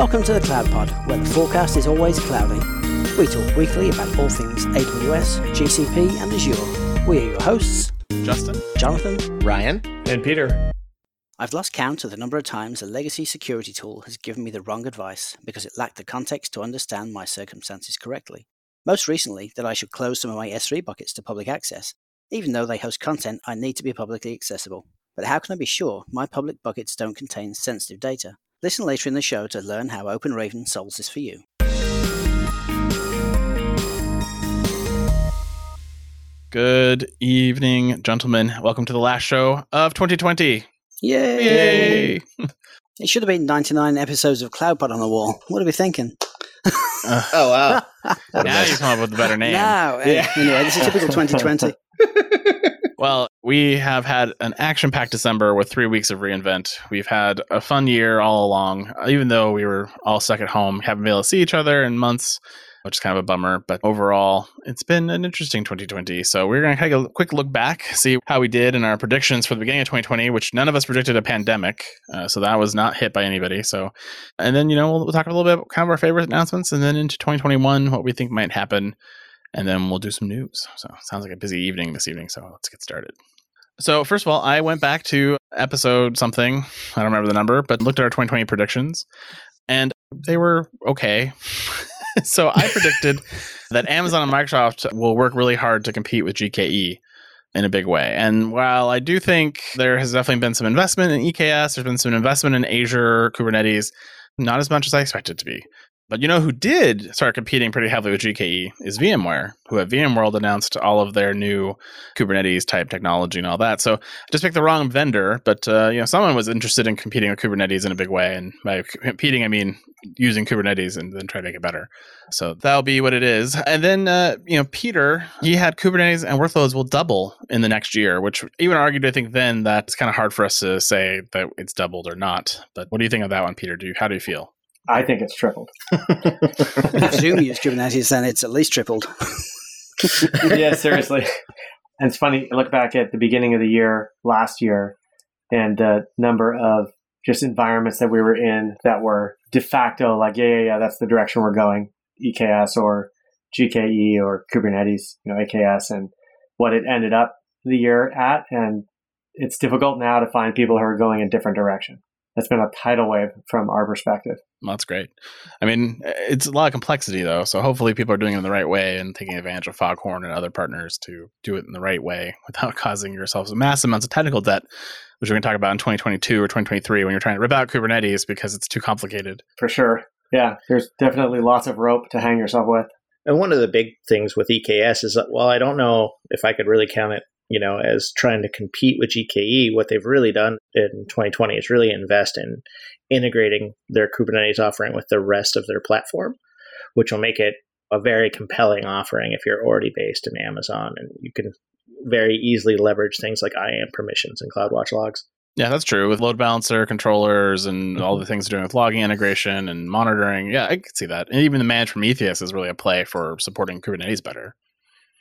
Welcome to the Cloud Pod, where the forecast is always cloudy. We talk weekly about all things AWS, GCP, and Azure. We are your hosts, Justin, Jonathan, Ryan, and Peter. I've lost count of the number of times a legacy security tool has given me the wrong advice because it lacked the context to understand my circumstances correctly. Most recently, that I should close some of my S3 buckets to public access, even though they host content I need to be publicly accessible. But how can I be sure my public buckets don't contain sensitive data? Listen later in the show to learn how OpenRaven solves this for you. Good evening, gentlemen. Welcome to the last show of 2020. Yay! Yay! It should have been 99 episodes of CloudPod on the wall. What are we thinking? Uh, Oh wow! now you come up with a better name. Now, eh, Yeah. anyway, this is typical 2020. Well, we have had an action packed December with three weeks of reInvent. We've had a fun year all along, even though we were all stuck at home, haven't been able to see each other in months, which is kind of a bummer. But overall, it's been an interesting 2020. So we're going to take a quick look back, see how we did in our predictions for the beginning of 2020, which none of us predicted a pandemic. Uh, so that was not hit by anybody. So, and then, you know, we'll, we'll talk a little bit about kind of our favorite announcements and then into 2021, what we think might happen and then we'll do some news. So sounds like a busy evening this evening. So let's get started. So first of all, I went back to episode something. I don't remember the number, but looked at our 2020 predictions, and they were okay. so I predicted that Amazon and Microsoft will work really hard to compete with GKE in a big way. And while I do think there has definitely been some investment in EKS, there's been some investment in Azure Kubernetes, not as much as I expected to be. But you know who did start competing pretty heavily with GKE is VMware, who at VMworld announced all of their new Kubernetes type technology and all that. So I just picked the wrong vendor, but uh, you know someone was interested in competing with Kubernetes in a big way, and by competing I mean using Kubernetes and then try to make it better. So that'll be what it is. And then uh, you know Peter, he had Kubernetes and workloads will double in the next year, which even argued I think then that it's kind of hard for us to say that it's doubled or not. But what do you think of that one, Peter? Do you, how do you feel? I think it's tripled. If Zoom used Kubernetes, then it's at least tripled. yeah, seriously. And it's funny, look back at the beginning of the year last year and the number of just environments that we were in that were de facto like, yeah, yeah, yeah, that's the direction we're going, EKS or GKE or Kubernetes, you know, AKS, and what it ended up the year at. And it's difficult now to find people who are going a different direction. That's been a tidal wave from our perspective. Well, that's great. I mean, it's a lot of complexity though, so hopefully people are doing it in the right way and taking advantage of Foghorn and other partners to do it in the right way without causing yourselves massive amounts of technical debt, which we're going to talk about in 2022 or 2023 when you're trying to rip out Kubernetes because it's too complicated. For sure. Yeah, there's definitely lots of rope to hang yourself with. And one of the big things with EKS is that, well, I don't know if I could really count it, you know, as trying to compete with GKE. What they've really done in 2020 is really invest in integrating their Kubernetes offering with the rest of their platform, which will make it a very compelling offering if you're already based in Amazon and you can very easily leverage things like IAM permissions and CloudWatch logs. Yeah, that's true. With load balancer controllers and all the things they're doing with logging integration and monitoring. Yeah, I could see that. And even the managed Prometheus is really a play for supporting Kubernetes better.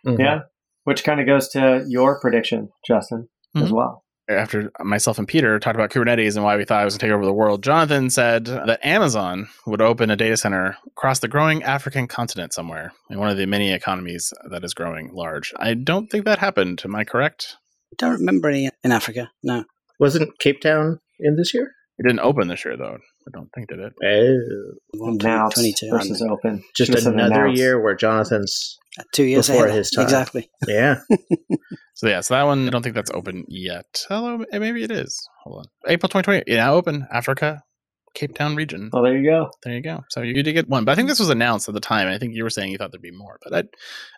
Mhm. Yeah, which kind of goes to your prediction, Justin, as Mhm. well. after myself and Peter talked about Kubernetes and why we thought it was going to take over the world, Jonathan said that Amazon would open a data center across the growing African continent somewhere in one of the many economies that is growing large. I don't think that happened. Am I correct? Don't remember any in Africa. No. Wasn't Cape Town in this year? It didn't open this year, though. I don't think did it. Oh, One, Announce 22. versus open. just Should've another announce. year where Jonathan's, Two years Before ahead. his time. Exactly. yeah. So yeah, so that one I don't think that's open yet. Although eh, maybe it is. Hold on, April 2020. Yeah, now open Africa, Cape Town region. Oh, there you go. There you go. So you did get one, but I think this was announced at the time. I think you were saying you thought there'd be more, but I,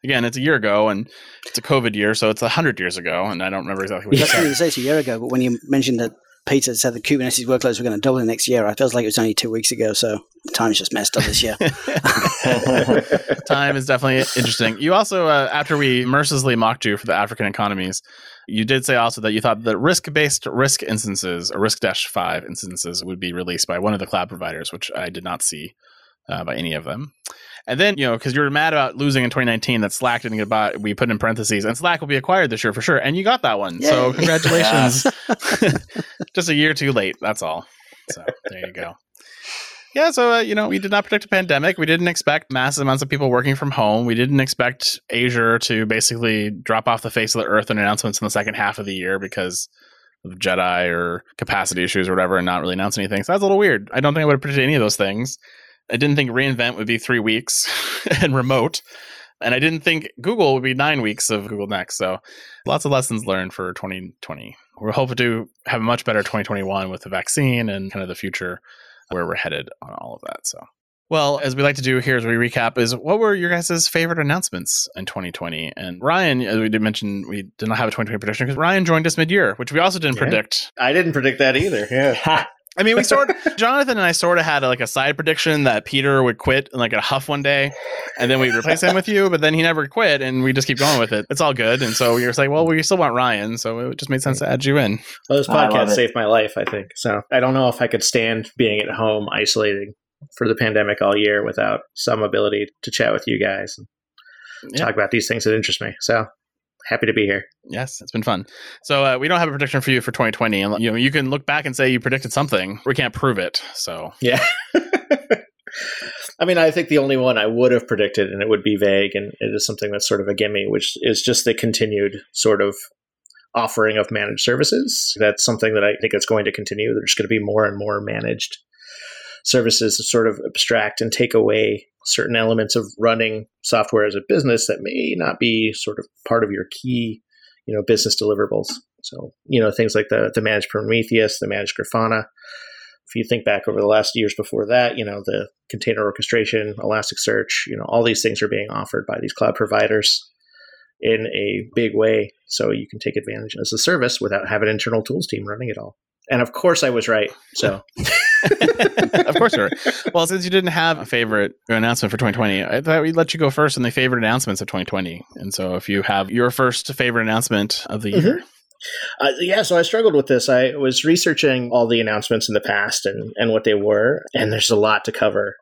again, it's a year ago, and it's a COVID year, so it's a hundred years ago, and I don't remember exactly what you That's what said. you say it's a year ago, but when you mentioned that Peter said the Kubernetes workloads were going to double the next year, I feels like it was only two weeks ago, so the time's just messed up this year. Time is definitely interesting. You also, uh, after we mercilessly mocked you for the African economies, you did say also that you thought that risk-based RISC instances or RISC-V instances would be released by one of the cloud providers, which I did not see uh, by any of them. And then, you know, because you were mad about losing in 2019 that Slack didn't get bought, we put in parentheses, and Slack will be acquired this year for sure. And you got that one. So congratulations. Just a year too late. That's all. So there you go. Yeah, so uh, you know, we did not predict a pandemic. We didn't expect massive amounts of people working from home. We didn't expect Azure to basically drop off the face of the earth in announcements in the second half of the year because of JEDI or capacity issues or whatever, and not really announce anything. So that's a little weird. I don't think I would have predicted any of those things. I didn't think reInvent would be three weeks and remote. And I didn't think Google would be nine weeks of Google Next. So lots of lessons learned for 2020. We're hoping to have a much better 2021 with the vaccine and kind of the future where we're headed on all of that. So, well, as we like to do here as we recap, is what were your guys' favorite announcements in 2020? And Ryan, as we did mention, we did not have a 2020 prediction because Ryan joined us mid year, which we also didn't Yeah. predict. I didn't predict that either. Yeah. I mean, we sort Jonathan and I sort of had like a side prediction that Peter would quit in like a huff one day, and then we'd replace him with you. But then he never quit, and we just keep going with it. It's all good. And so we were like, well, we still want Ryan, so it just made sense to add you in. Well, this oh, I podcast it. saved my life, I think. So I don't know if I could stand being at home isolating for the pandemic all year without some ability to chat with you guys and Yeah. talk about these things that interest me. So happy to be here. Yes, it's been fun. So uh, we don't have a prediction for you for 2020. And you know, you can look back and say you predicted something. We can't prove it. So Yeah. I mean, I think the only one I would have predicted, and it would be vague, and it is something that's sort of a gimme, which is just the continued sort of offering of managed services. That's something that I think is going to continue. There's going to be more and more managed services to sort of abstract and take away certain elements of running software as a business that may not be sort of part of your key, you know, business deliverables. So, you know, things like the the managed Prometheus, the managed Grafana, if you think back over the last years before that, you know, the container orchestration, Elasticsearch, you know, all these things are being offered by these cloud providers in a big way. So you can take advantage as a service without having an internal tools team running it all. And of course I was right. So of course you're right. Well, since you didn't have a favorite announcement for 2020, I thought we'd let you go first on the favorite announcements of 2020. And so if you have your first favorite announcement of the year. Uh, yeah, so I struggled with this. I was researching all the announcements in the past and, and what they were, and there's a lot to cover.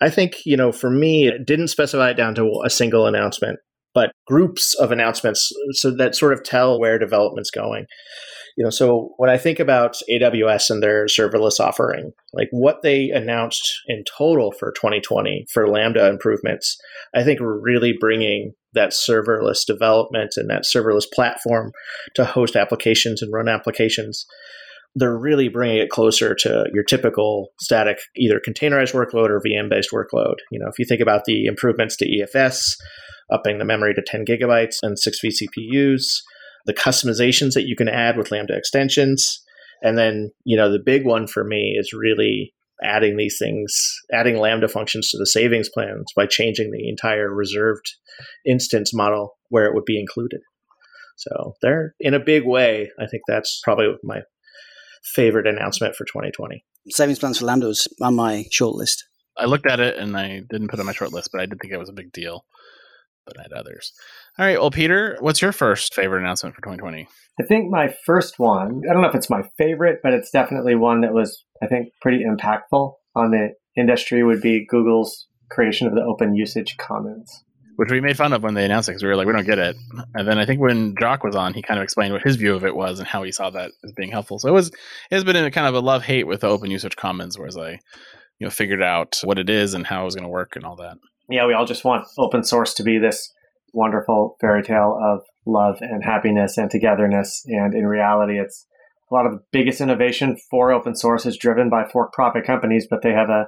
I think, you know, for me, it didn't specify it down to a single announcement, but groups of announcements so that sort of tell where development's going. You know, so when I think about AWS and their serverless offering, like what they announced in total for 2020 for Lambda improvements, I think we're really bringing that serverless development and that serverless platform to host applications and run applications. They're really bringing it closer to your typical static, either containerized workload or VM based workload. You know, if you think about the improvements to EFS, upping the memory to 10 gigabytes and six vCPUs, the customizations that you can add with Lambda extensions. And then, you know, the big one for me is really adding these things, adding Lambda functions to the savings plans by changing the entire reserved instance model where it would be included. So they're in a big way. I think that's probably my favorite announcement for 2020. Savings plans for Lambda was on my short list. I looked at it and I didn't put it on my short list, but I did think it was a big deal. But I had others. All right. Well, Peter, what's your first favorite announcement for 2020? I think my first one, I don't know if it's my favorite, but it's definitely one that was, I think, pretty impactful on the industry would be Google's creation of the open usage commons. Which we made fun of when they announced it because we were like, we don't get it. And then I think when Jock was on, he kind of explained what his view of it was and how he saw that as being helpful. So it was, it has been a kind of a love hate with the open usage commons, whereas I, you know, figured out what it is and how it was going to work and all that. Yeah, we all just want open source to be this wonderful fairy tale of love and happiness and togetherness. And in reality, it's a lot of the biggest innovation for open source is driven by for profit companies, but they have a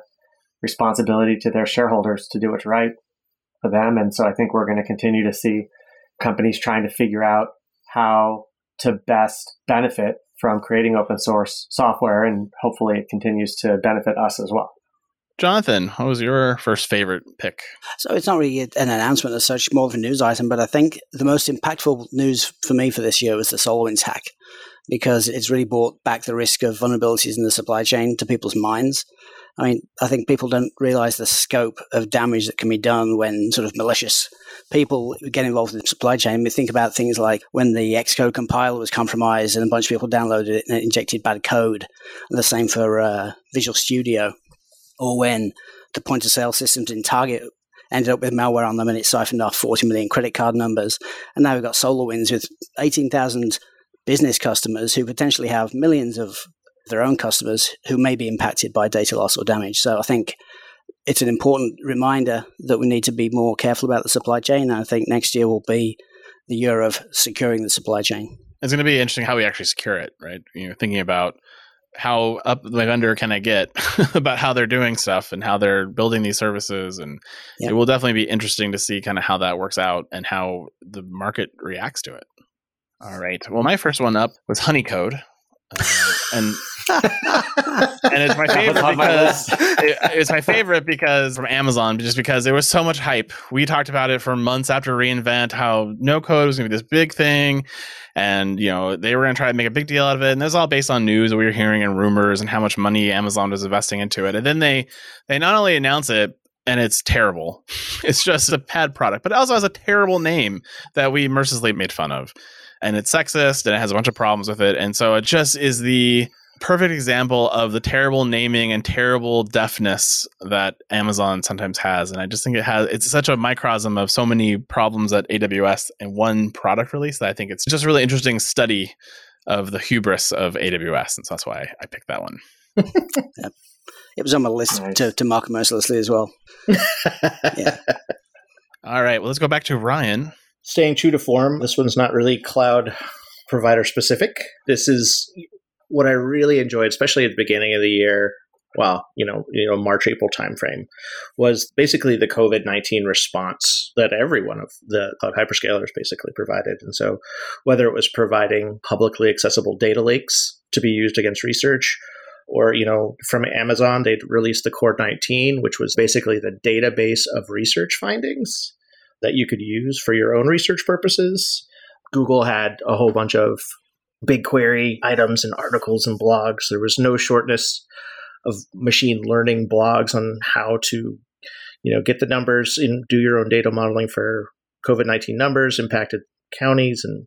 responsibility to their shareholders to do what's right for them. And so I think we're going to continue to see companies trying to figure out how to best benefit from creating open source software. And hopefully it continues to benefit us as well. Jonathan, what was your first favorite pick? So it's not really an announcement as such, more of a news item, but I think the most impactful news for me for this year was the SolarWinds hack because it's really brought back the risk of vulnerabilities in the supply chain to people's minds. I mean, I think people don't realize the scope of damage that can be done when sort of malicious people get involved in the supply chain. We think about things like when the Xcode compiler was compromised and a bunch of people downloaded it and injected bad code. And the same for uh, Visual Studio or when the point of sale systems in Target ended up with malware on them and it siphoned off 40 million credit card numbers. And now we've got SolarWinds with 18,000 business customers who potentially have millions of their own customers who may be impacted by data loss or damage. So I think it's an important reminder that we need to be more careful about the supply chain. And I think next year will be the year of securing the supply chain. It's going to be interesting how we actually secure it, right? You know, thinking about how up the vendor can I get about how they're doing stuff and how they're building these services. And yep. it will definitely be interesting to see kind of how that works out and how the market reacts to it. All right. Well, my first one up was Honeycode. Uh, and and it's my favorite because it, it's my favorite because from Amazon, just because there was so much hype. We talked about it for months after reInvent, how no code was going to be this big thing, and you know they were going to try to make a big deal out of it. And it was all based on news that we were hearing and rumors and how much money Amazon was investing into it. And then they they not only announce it, and it's terrible. It's just a bad product, but it also has a terrible name that we mercilessly made fun of. And it's sexist and it has a bunch of problems with it. And so it just is the perfect example of the terrible naming and terrible deafness that Amazon sometimes has. And I just think it has it's such a microcosm of so many problems at AWS in one product release that I think it's just a really interesting study of the hubris of AWS. And so that's why I picked that one. yep. It was on my list nice. to, to mark mercilessly as well. yeah. All right. Well, let's go back to Ryan. Staying true to form, this one's not really cloud provider specific. This is what I really enjoyed, especially at the beginning of the year, well, you know, you know, March April timeframe, was basically the COVID nineteen response that every one of the cloud hyperscalers basically provided. And so, whether it was providing publicly accessible data lakes to be used against research, or you know, from Amazon, they'd released the CORD nineteen, which was basically the database of research findings that you could use for your own research purposes. Google had a whole bunch of BigQuery items and articles and blogs. There was no shortness of machine learning blogs on how to, you know, get the numbers and do your own data modeling for COVID nineteen numbers, impacted counties, and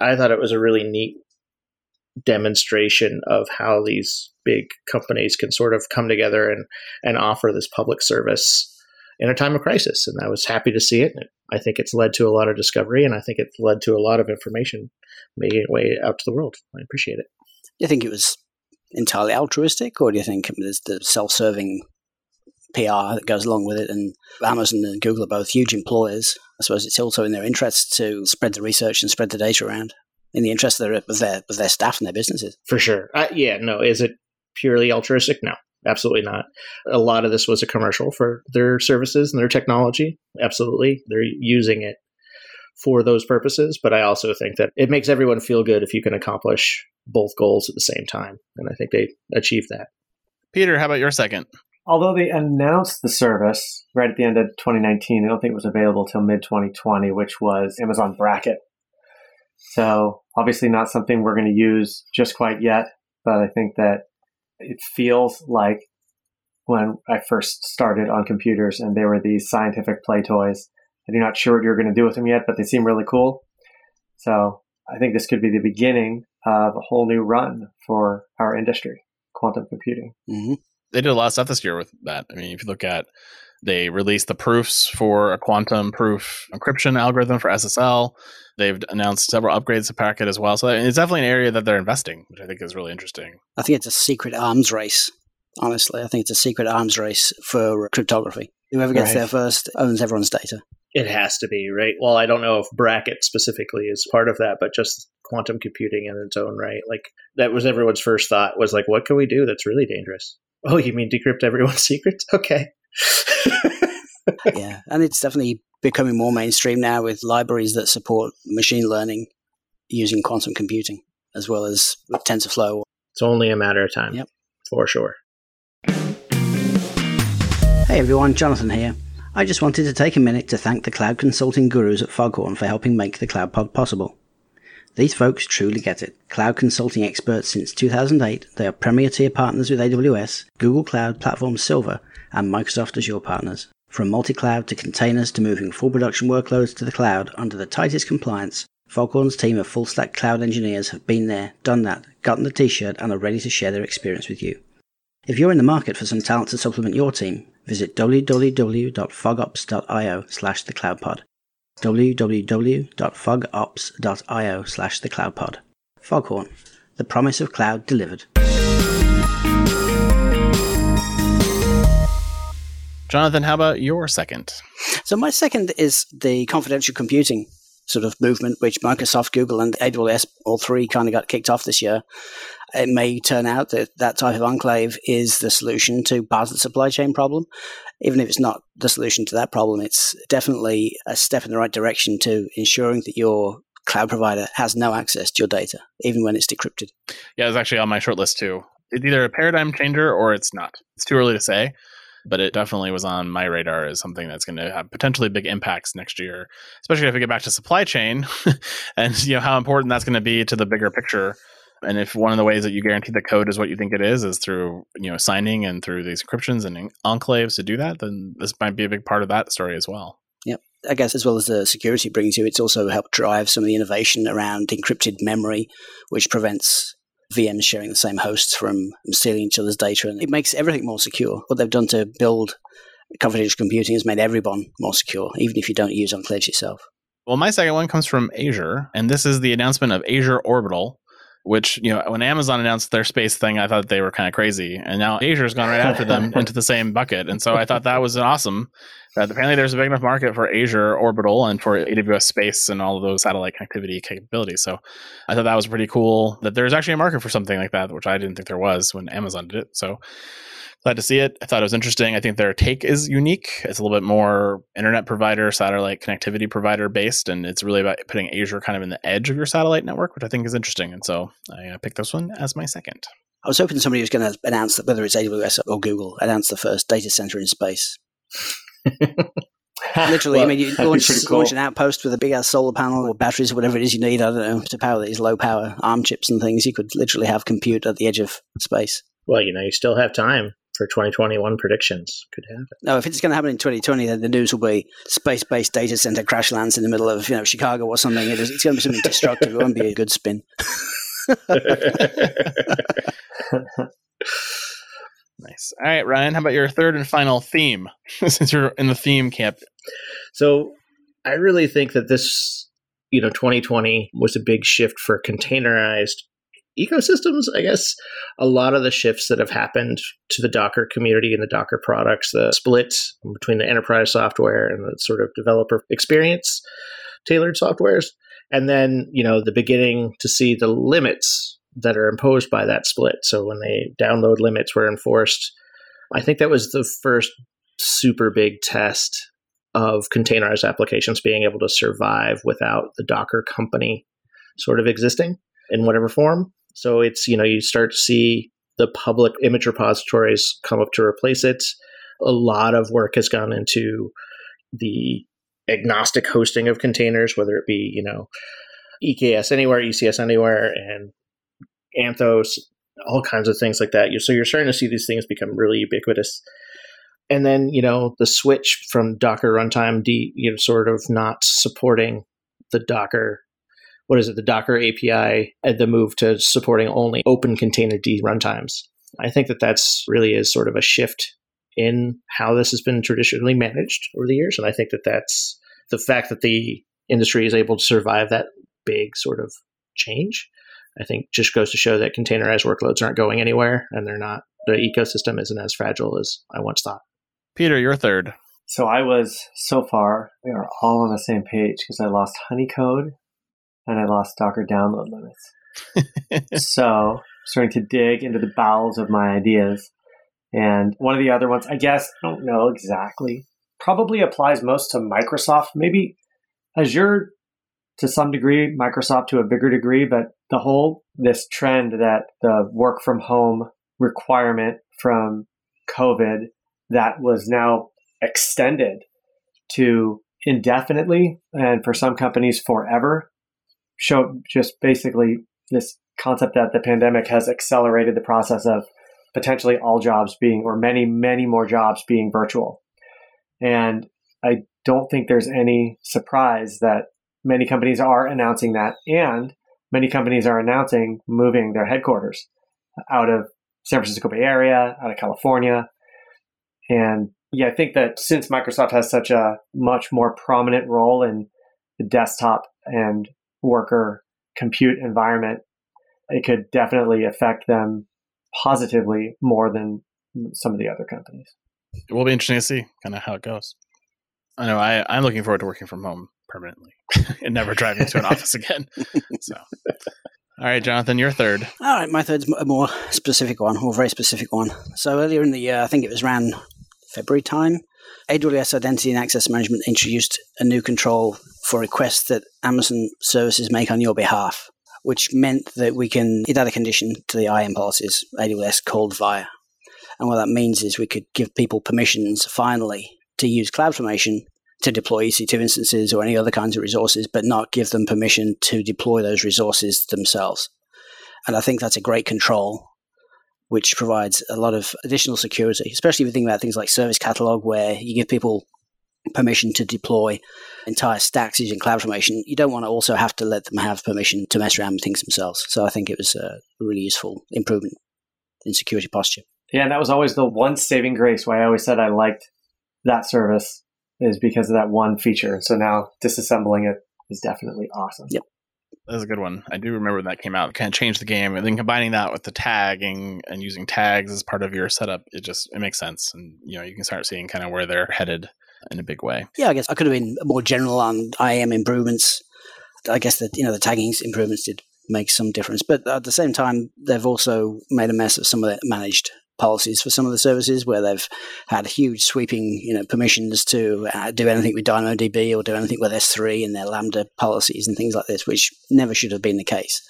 I thought it was a really neat demonstration of how these big companies can sort of come together and and offer this public service in a time of crisis. And I was happy to see it. I think it's led to a lot of discovery, and I think it's led to a lot of information making its way out to the world. I appreciate it. Do you think it was entirely altruistic, or do you think there's the self-serving PR that goes along with it? And Amazon and Google are both huge employers. I suppose it's also in their interest to spread the research and spread the data around in the interest of their of their, of their staff and their businesses. For sure. Uh, yeah. No. Is it purely altruistic? No absolutely not. A lot of this was a commercial for their services and their technology. Absolutely. They're using it for those purposes. But I also think that it makes everyone feel good if you can accomplish both goals at the same time. And I think they achieved that. Peter, how about your second? Although they announced the service right at the end of 2019, I don't think it was available till mid 2020, which was Amazon Braket. So obviously not something we're going to use just quite yet, but I think that it feels like when I first started on computers and they were these scientific play toys. And you're not sure what you're going to do with them yet, but they seem really cool. So I think this could be the beginning of a whole new run for our industry, quantum computing. Mm-hmm. They did a lot of stuff this year with that. I mean, if you look at, they released the proofs for a quantum proof encryption algorithm for SSL. They've announced several upgrades to Braket as well. So it's definitely an area that they're investing, which I think is really interesting. I think it's a secret arms race. Honestly, I think it's a secret arms race for cryptography. Whoever gets right. there first owns everyone's data. It has to be, right? Well, I don't know if Braket specifically is part of that, but just quantum computing in its own right. Like that was everyone's first thought was like, what can we do that's really dangerous? Oh, you mean decrypt everyone's secrets? Okay. yeah, and it's definitely becoming more mainstream now with libraries that support machine learning using quantum computing as well as TensorFlow. It's only a matter of time. Yep. For sure. Hey everyone, Jonathan here. I just wanted to take a minute to thank the cloud consulting gurus at Foghorn for helping make the Cloud Pod possible. These folks truly get it. Cloud consulting experts since 2008, they are premier tier partners with AWS, Google Cloud Platform Silver, and Microsoft Azure partners. From multi-cloud to containers to moving full production workloads to the cloud under the tightest compliance, Foghorn's team of full stack cloud engineers have been there, done that, gotten the t-shirt and are ready to share their experience with you. If you're in the market for some talent to supplement your team, visit www.fogops.io slash thecloudpod www.fogops.io slash thecloudpod. Foghorn, the promise of cloud delivered. Jonathan, how about your second? So my second is the confidential computing sort of movement, which Microsoft, Google, and AWS, all three kind of got kicked off this year. It may turn out that that type of enclave is the solution to part of the supply chain problem. Even if it's not the solution to that problem, it's definitely a step in the right direction to ensuring that your cloud provider has no access to your data, even when it's decrypted. Yeah, it's actually on my short list too. It's either a paradigm changer or it's not. It's too early to say but it definitely was on my radar as something that's going to have potentially big impacts next year, especially if we get back to supply chain and you know how important that's going to be to the bigger picture. And if one of the ways that you guarantee the code is what you think it is, is through you know signing and through these encryptions and enclaves to do that, then this might be a big part of that story as well. Yep. I guess as well as the security brings you, it's also helped drive some of the innovation around encrypted memory, which prevents VMs sharing the same hosts from stealing each other's data. And it makes everything more secure. What they've done to build confidential computing has made everyone more secure, even if you don't use enclaves yourself. Well, my second one comes from Azure, and this is the announcement of Azure Orbital, which, you know, when Amazon announced their space thing, I thought they were kind of crazy. And now Azure's gone right after them into the same bucket. And so I thought that was awesome. That apparently there's a big enough market for Azure Orbital and for AWS Space and all of those satellite connectivity capabilities. So I thought that was pretty cool that there's actually a market for something like that, which I didn't think there was when Amazon did it. So glad to see it. I thought it was interesting. I think their take is unique. It's a little bit more internet provider, satellite connectivity provider based, and it's really about putting Azure kind of in the edge of your satellite network, which I think is interesting. And so I uh, picked this one as my second. I was hoping somebody was going to announce that whether it's AWS or Google, announce the first data center in space. Literally, well, I mean, you launch, cool. launch, an outpost with a big ass solar panel or batteries or whatever it is you need, I don't know, to power these low power ARM chips and things. You could literally have compute at the edge of space. Well, you know, you still have time for 2021 predictions could happen. No, if it's going to happen in 2020, then the news will be space-based data center crash lands in the middle of you know Chicago or something. It is, it's going to be something destructive. It won't be a good spin. nice. All right, Ryan. How about your third and final theme? Since you're in the theme camp. So, I really think that this, you know, 2020 was a big shift for containerized ecosystems, I guess a lot of the shifts that have happened to the Docker community and the Docker products, the split between the enterprise software and the sort of developer experience tailored softwares, and then, you know, the beginning to see the limits that are imposed by that split. So when they download limits were enforced, I think that was the first super big test of containerized applications being able to survive without the Docker company sort of existing in whatever form. So it's, you know, you start to see the public image repositories come up to replace it. A lot of work has gone into the agnostic hosting of containers, whether it be, you know, EKS anywhere, ECS anywhere, and Anthos, all kinds of things like that. So you're starting to see these things become really ubiquitous. And then, you know, the switch from Docker runtime, D, you know, sort of not supporting the Docker what is it, the Docker API, and uh, the move to supporting only open container D runtimes. I think that that's really is sort of a shift in how this has been traditionally managed over the years, and I think that that's the fact that the industry is able to survive that big sort of change. I think just goes to show that containerized workloads aren't going anywhere, and they're not. The ecosystem isn't as fragile as I once thought. Peter, you're third. So I was so far we are all on the same page because I lost Honeycode and I lost Docker download limits. so starting to dig into the bowels of my ideas. And one of the other ones, I guess, I don't know exactly, probably applies most to Microsoft. Maybe Azure to some degree, Microsoft to a bigger degree, but the whole, this trend that the work from home requirement from COVID that was now extended to indefinitely and for some companies forever show just basically this concept that the pandemic has accelerated the process of potentially all jobs being, or many, many more jobs being virtual. And I don't think there's any surprise that many companies are announcing that. And many companies are announcing moving their headquarters out of San Francisco Bay Area, out of California. And yeah, I think that since Microsoft has such a much more prominent role in the desktop and worker compute environment, it could definitely affect them positively more than some of the other companies. it will be interesting to see kind of how it goes. I know I, I'm looking forward to working from home permanently and never driving to an office again. So, all right, Jonathan, your third. All right, my third's a more specific one, or very specific one. So earlier in the year, I think it was around February time, AWS Identity and Access Management introduced a new control for requests that Amazon services make on your behalf, which meant that we can it add a condition to the IAM policies AWS called via. And what that means is we could give people permissions finally to use CloudFormation to deploy EC2 instances or any other kinds of resources, but not give them permission to deploy those resources themselves. And I think that's a great control, which provides a lot of additional security, especially if you think about things like Service Catalog, where you give people permission to deploy entire stacks using CloudFormation. You don't want to also have to let them have permission to mess around with things themselves. So I think it was a really useful improvement in security posture. Yeah, and that was always the one saving grace why I always said I liked that service is because of that one feature. So now disassembling it is definitely awesome. Yep. That's a good one. I do remember that came out. It kind of changed the game, and then combining that with the tagging and using tags as part of your setup, it just it makes sense. And you know, you can start seeing kind of where they're headed in a big way. Yeah, I guess I could have been more general on IAM improvements. I guess that you know the tagging improvements did make some difference, but at the same time, they've also made a mess of some of the managed policies for some of the services where they've had huge sweeping you know permissions to uh, do anything with DynamoDB or do anything with S3 and their Lambda policies and things like this, which never should have been the case.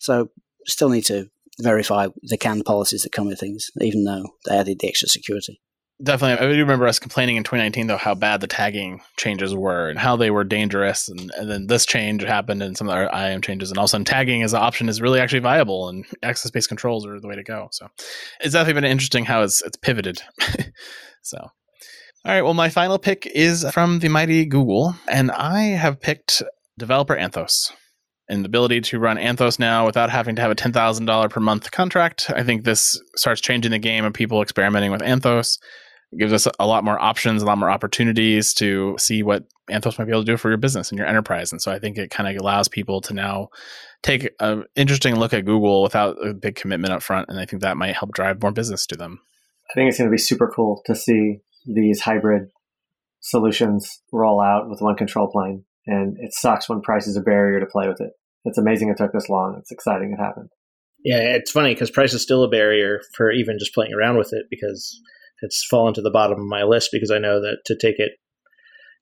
So still need to verify the CAN policies that come with things, even though they added the extra security. Definitely. I do remember us complaining in 2019, though, how bad the tagging changes were and how they were dangerous. And, and then this change happened and some of our IAM changes. And all of a sudden, tagging as an option is really actually viable and access based controls are the way to go. So it's definitely been interesting how it's, it's pivoted. so. All right. Well, my final pick is from the mighty Google, and I have picked developer Anthos and the ability to run Anthos now without having to have a $10,000 per month contract. I think this starts changing the game of people experimenting with Anthos. It gives us a lot more options, a lot more opportunities to see what Anthos might be able to do for your business and your enterprise. And so I think it kind of allows people to now take an interesting look at Google without a big commitment up front. And I think that might help drive more business to them. I think it's going to be super cool to see these hybrid solutions roll out with one control plane. And it sucks when price is a barrier to play with it. It's amazing it took this long. It's exciting it happened. Yeah, it's funny because price is still a barrier for even just playing around with it because it's fallen to the bottom of my list because I know that to take it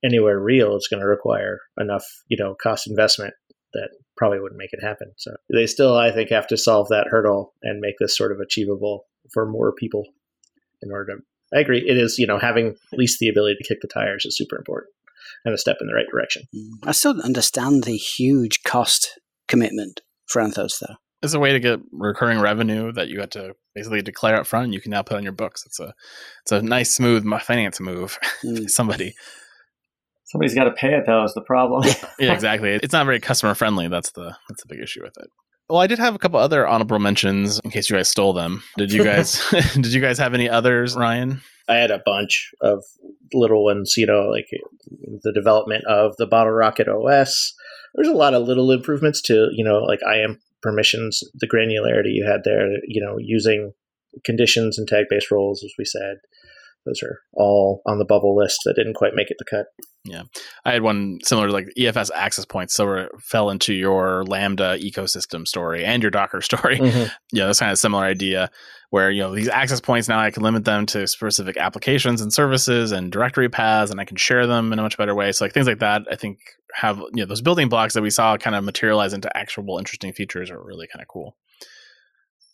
anywhere real, it's going to require enough, you know, cost investment that probably wouldn't make it happen. So they still, I think, have to solve that hurdle and make this sort of achievable for more people in order to. I agree. It is, you know, having at least the ability to kick the tires is super important and a step in the right direction. I still don't understand the huge cost commitment for Anthos, though it's a way to get recurring revenue that you had to basically declare up front and you can now put on your books. It's a it's a nice smooth finance move. Mm. Somebody somebody's got to pay it though is the problem. yeah, exactly. It's not very customer friendly. That's the that's the big issue with it. Well, I did have a couple other honorable mentions in case you guys stole them. Did you guys did you guys have any others, Ryan? I had a bunch of little ones, you know, like the development of the Bottle Rocket OS. There's a lot of little improvements to, you know, like IAM permissions, the granularity you had there, you know, using conditions and tag based roles, as we said. Those are all on the bubble list that didn't quite make it the cut. Yeah. I had one similar to like EFS access points. So it fell into your Lambda ecosystem story and your Docker story. Mm-hmm. Yeah, that's kind of a similar idea where, you know, these access points now I can limit them to specific applications and services and directory paths and I can share them in a much better way. So like things like that, I think have you know those building blocks that we saw kind of materialize into actual interesting features are really kind of cool.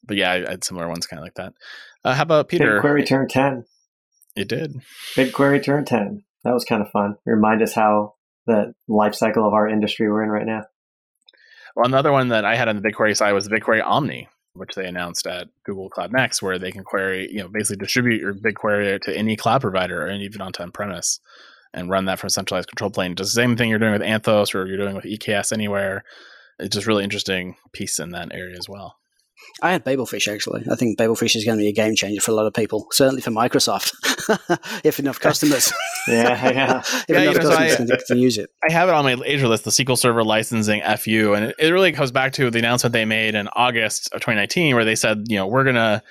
But yeah, I, had similar ones kind of like that. Uh, how about Peter? BigQuery turned ten. It did. BigQuery turned ten. That was kind of fun. Remind us how the life cycle of our industry we're in right now. Well, another one that I had on the BigQuery side was BigQuery Omni, which they announced at Google Cloud Next, where they can query, you know, basically distribute your BigQuery to any cloud provider and even onto on-premise and run that from a centralized control plane. Just the same thing you're doing with Anthos or you're doing with EKS anywhere. It's just really interesting piece in that area as well. I had Babelfish actually. I think Babelfish is going to be a game changer for a lot of people, certainly for Microsoft, if enough customers. yeah, yeah. if yeah, enough know, customers I, can, can, use it. I have it on my Azure list, the SQL Server licensing FU, and it, it really comes back to the announcement they made in August of 2019, where they said, you know, we're going to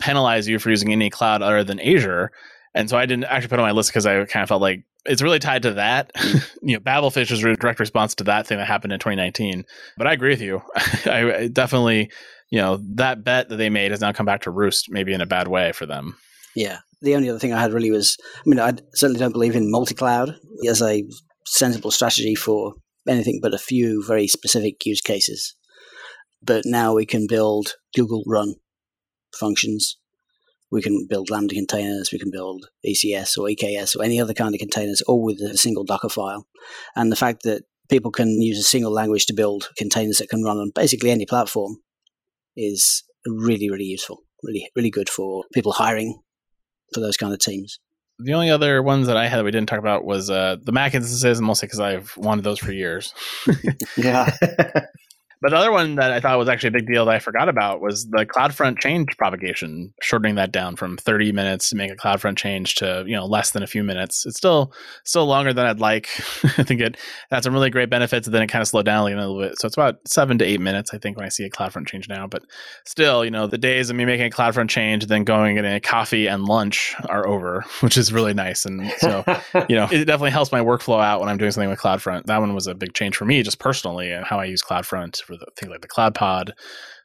penalize you for using any cloud other than Azure. And so I didn't actually put on my list because I kind of felt like it's really tied to that. Mm. you know, Babelfish is a direct response to that thing that happened in 2019. But I agree with you. I definitely, you know, that bet that they made has now come back to roost, maybe in a bad way for them. Yeah. The only other thing I had really was, I mean, I certainly don't believe in multi-cloud as a sensible strategy for anything but a few very specific use cases. But now we can build Google Run functions. We can build Lambda containers. We can build ECS or EKS or any other kind of containers, all with a single Docker file. And the fact that people can use a single language to build containers that can run on basically any platform is really, really useful. Really, really good for people hiring for those kind of teams. The only other ones that I had that we didn't talk about was uh, the Mac instances, mostly because I've wanted those for years. yeah. But the other one that I thought was actually a big deal that I forgot about was the CloudFront change propagation, shortening that down from 30 minutes to make a CloudFront change to you know less than a few minutes. It's still still longer than I'd like. I think it had some really great benefits, and then it kind of slowed down a little bit. So it's about seven to eight minutes, I think, when I see a CloudFront change now. But still, you know, the days of me making a CloudFront change, then going and getting a coffee and lunch are over, which is really nice. And so you know, it definitely helps my workflow out when I'm doing something with CloudFront. That one was a big change for me, just personally, and how I use CloudFront for the things like the CloudPod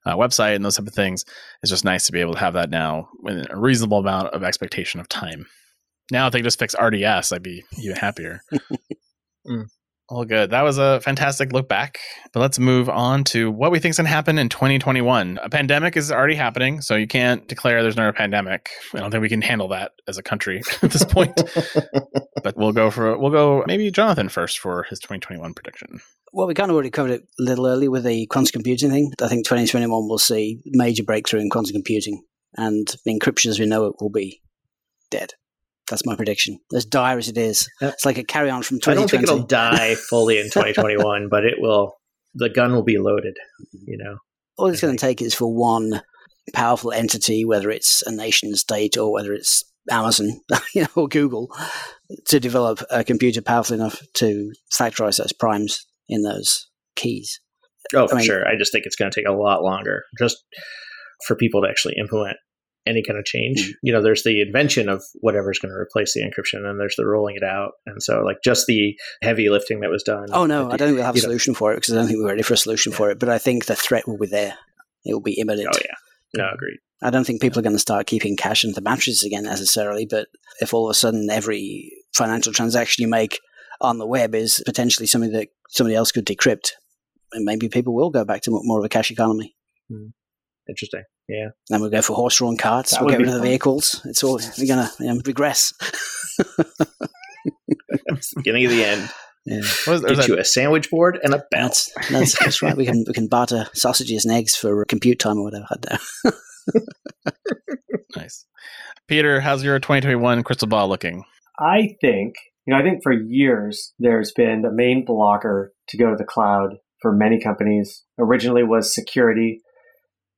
uh, website and those type of things. It's just nice to be able to have that now with a reasonable amount of expectation of time. Now, if they just fix RDS, I'd be even happier. mm. All good. That was a fantastic look back. But let's move on to what we think is going to happen in 2021. A pandemic is already happening, so you can't declare there's no pandemic. I don't think we can handle that as a country at this point. but we'll go for we'll go maybe Jonathan first for his 2021 prediction. Well, we kind of already covered it a little early with the quantum computing thing. I think 2021 will see major breakthrough in quantum computing, and encryption as we know it will be dead. That's my prediction. As dire as it is, it's like a carry on from 2020. I don't think it'll die fully in 2021, but it will. The gun will be loaded. Mm-hmm. You know, all it's going to take is for one powerful entity, whether it's a nation state or whether it's Amazon, you know, or Google, to develop a computer powerful enough to factorize those primes in those keys. Oh, for I mean, sure. I just think it's going to take a lot longer just for people to actually implement any kind of change. Mm-hmm. You know, there's the invention of whatever's going to replace the encryption, and there's the rolling it out. And so, like, just the heavy lifting that was done. Oh no, I don't think we'll have a solution know. for it because I don't think we're ready for a solution yeah. for it. But I think the threat will be there. It will be imminent. Oh yeah, no, agreed. I don't think people are going to start keeping cash in the batteries again necessarily. But if all of a sudden every financial transaction you make on the web is potentially something that somebody else could decrypt, and maybe people will go back to more of a cash economy. Mm. Interesting. Yeah. Then we'll go for horse-drawn carts. That we'll get rid of the vehicles. It's all we're gonna you know, regress. beginning of the end. Yeah. Get that? you a sandwich board and a belt. That's, that's, that's, right. We can we can barter sausages and eggs for uh, compute time or whatever. I don't nice. Peter, how's your 2021 crystal ball looking? I think you know, I think for years there's been the main blocker to go to the cloud for many companies. Originally was security,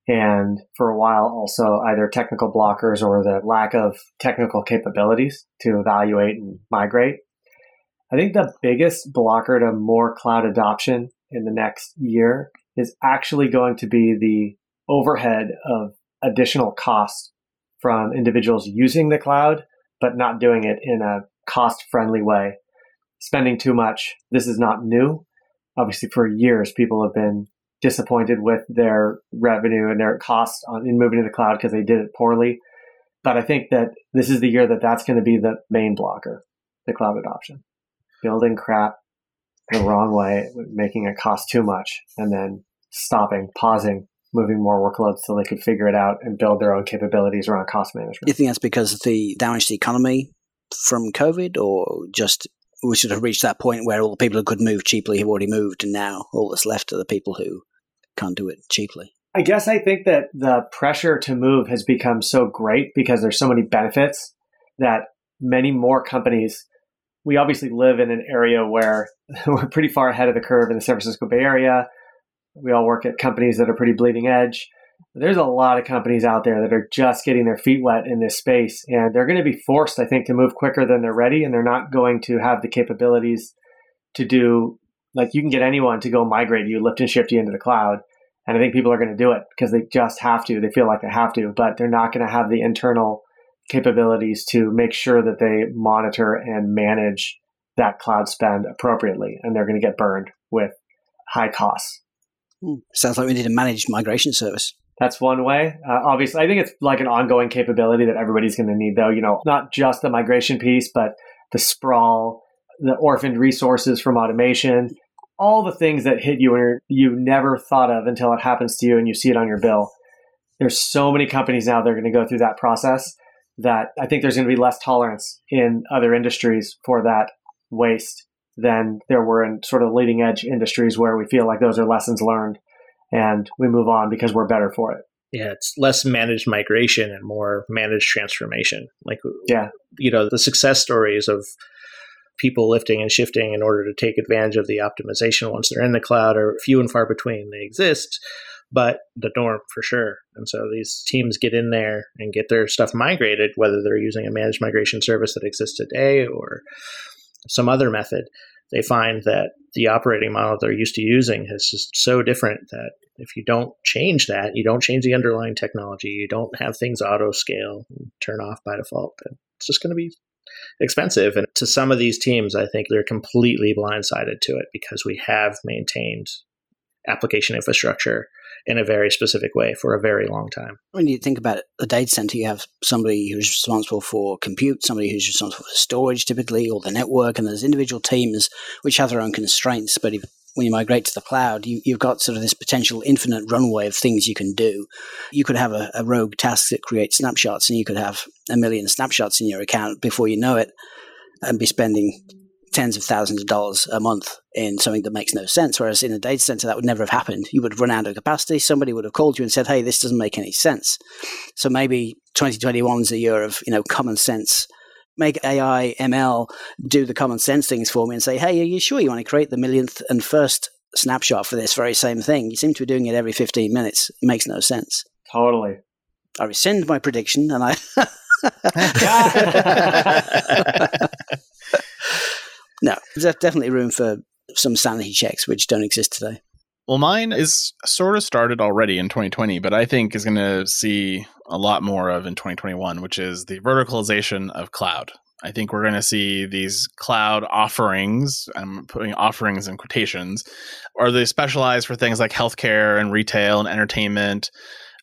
and for a while also either technical blockers or the lack of technical capabilities to evaluate and migrate. I think the biggest blocker to more cloud adoption in the next year is actually going to be the overhead of additional cost from individuals using the cloud, but not doing it in a cost friendly way. Spending too much. This is not new. Obviously, for years, people have been disappointed with their revenue and their costs on, in moving to the cloud because they did it poorly. But I think that this is the year that that's going to be the main blocker, the cloud adoption. Building crap the wrong way, making it cost too much, and then stopping, pausing, moving more workloads so they could figure it out and build their own capabilities around cost management. You think that's because of the damage to the economy from COVID, or just we should have reached that point where all the people who could move cheaply have already moved, and now all that's left are the people who can't do it cheaply? I guess I think that the pressure to move has become so great because there's so many benefits that many more companies. We obviously live in an area where we're pretty far ahead of the curve in the San Francisco Bay Area. We all work at companies that are pretty bleeding edge there's a lot of companies out there that are just getting their feet wet in this space and they're going to be forced i think to move quicker than they're ready and they're not going to have the capabilities to do like you can get anyone to go migrate you lift and shift you into the cloud and i think people are going to do it because they just have to they feel like they have to but they're not going to have the internal capabilities to make sure that they monitor and manage that cloud spend appropriately, and they're going to get burned with high costs. Hmm. Sounds like we need a managed migration service. That's one way. Uh, obviously, I think it's like an ongoing capability that everybody's going to need, though. You know, not just the migration piece, but the sprawl, the orphaned resources from automation, all the things that hit you and you never thought of until it happens to you and you see it on your bill. There's so many companies now that are going to go through that process that I think there's going to be less tolerance in other industries for that waste than there were in sort of leading edge industries where we feel like those are lessons learned and we move on because we're better for it. Yeah, it's less managed migration and more managed transformation. Like, yeah, you know, the success stories of people lifting and shifting in order to take advantage of the optimization once they're in the cloud are few and far between. They exist, but the norm for sure. And so these teams get in there and get their stuff migrated, whether they're using a managed migration service that exists today or some other method, they find that the operating model they're used to using is just so different that if you don't change that, you don't change the underlying technology, you don't have things auto scale and turn off by default, it's just going to be expensive. And to some of these teams, I think they're completely blindsided to it because we have maintained application infrastructure in a very specific way for a very long time. When you think about a data center, you have somebody who's responsible for compute, somebody who's responsible for storage, typically, or the network, and there's individual teams which have their own constraints. But if, when you migrate to the cloud, you, have got sort of this potential infinite runway of things you can do. You could have a, a rogue task that creates snapshots, and you could have a million snapshots in your account before you know it, and be spending tens of thousands of dollars a month in something that makes no sense. Whereas in a data center, that would never have happened. You would have run out of capacity. Somebody would have called you and said, "Hey, this doesn't make any sense." So maybe 2021 is a year of you know common sense. Make AI ML do the common sense things for me and say, "Hey, are you sure you want to create the millionth and first snapshot for this very same thing? You seem to be doing it every 15 minutes. It makes no sense." Totally. I rescind my prediction and I. no, there's definitely room for some sanity checks which don't exist today. Well, mine is sort of started already in 2020, but I think is going to see a lot more of in 2021, which is the verticalization of cloud. I think we're going to see these cloud offerings. I'm putting offerings in quotations. Are they specialized for things like healthcare and retail and entertainment?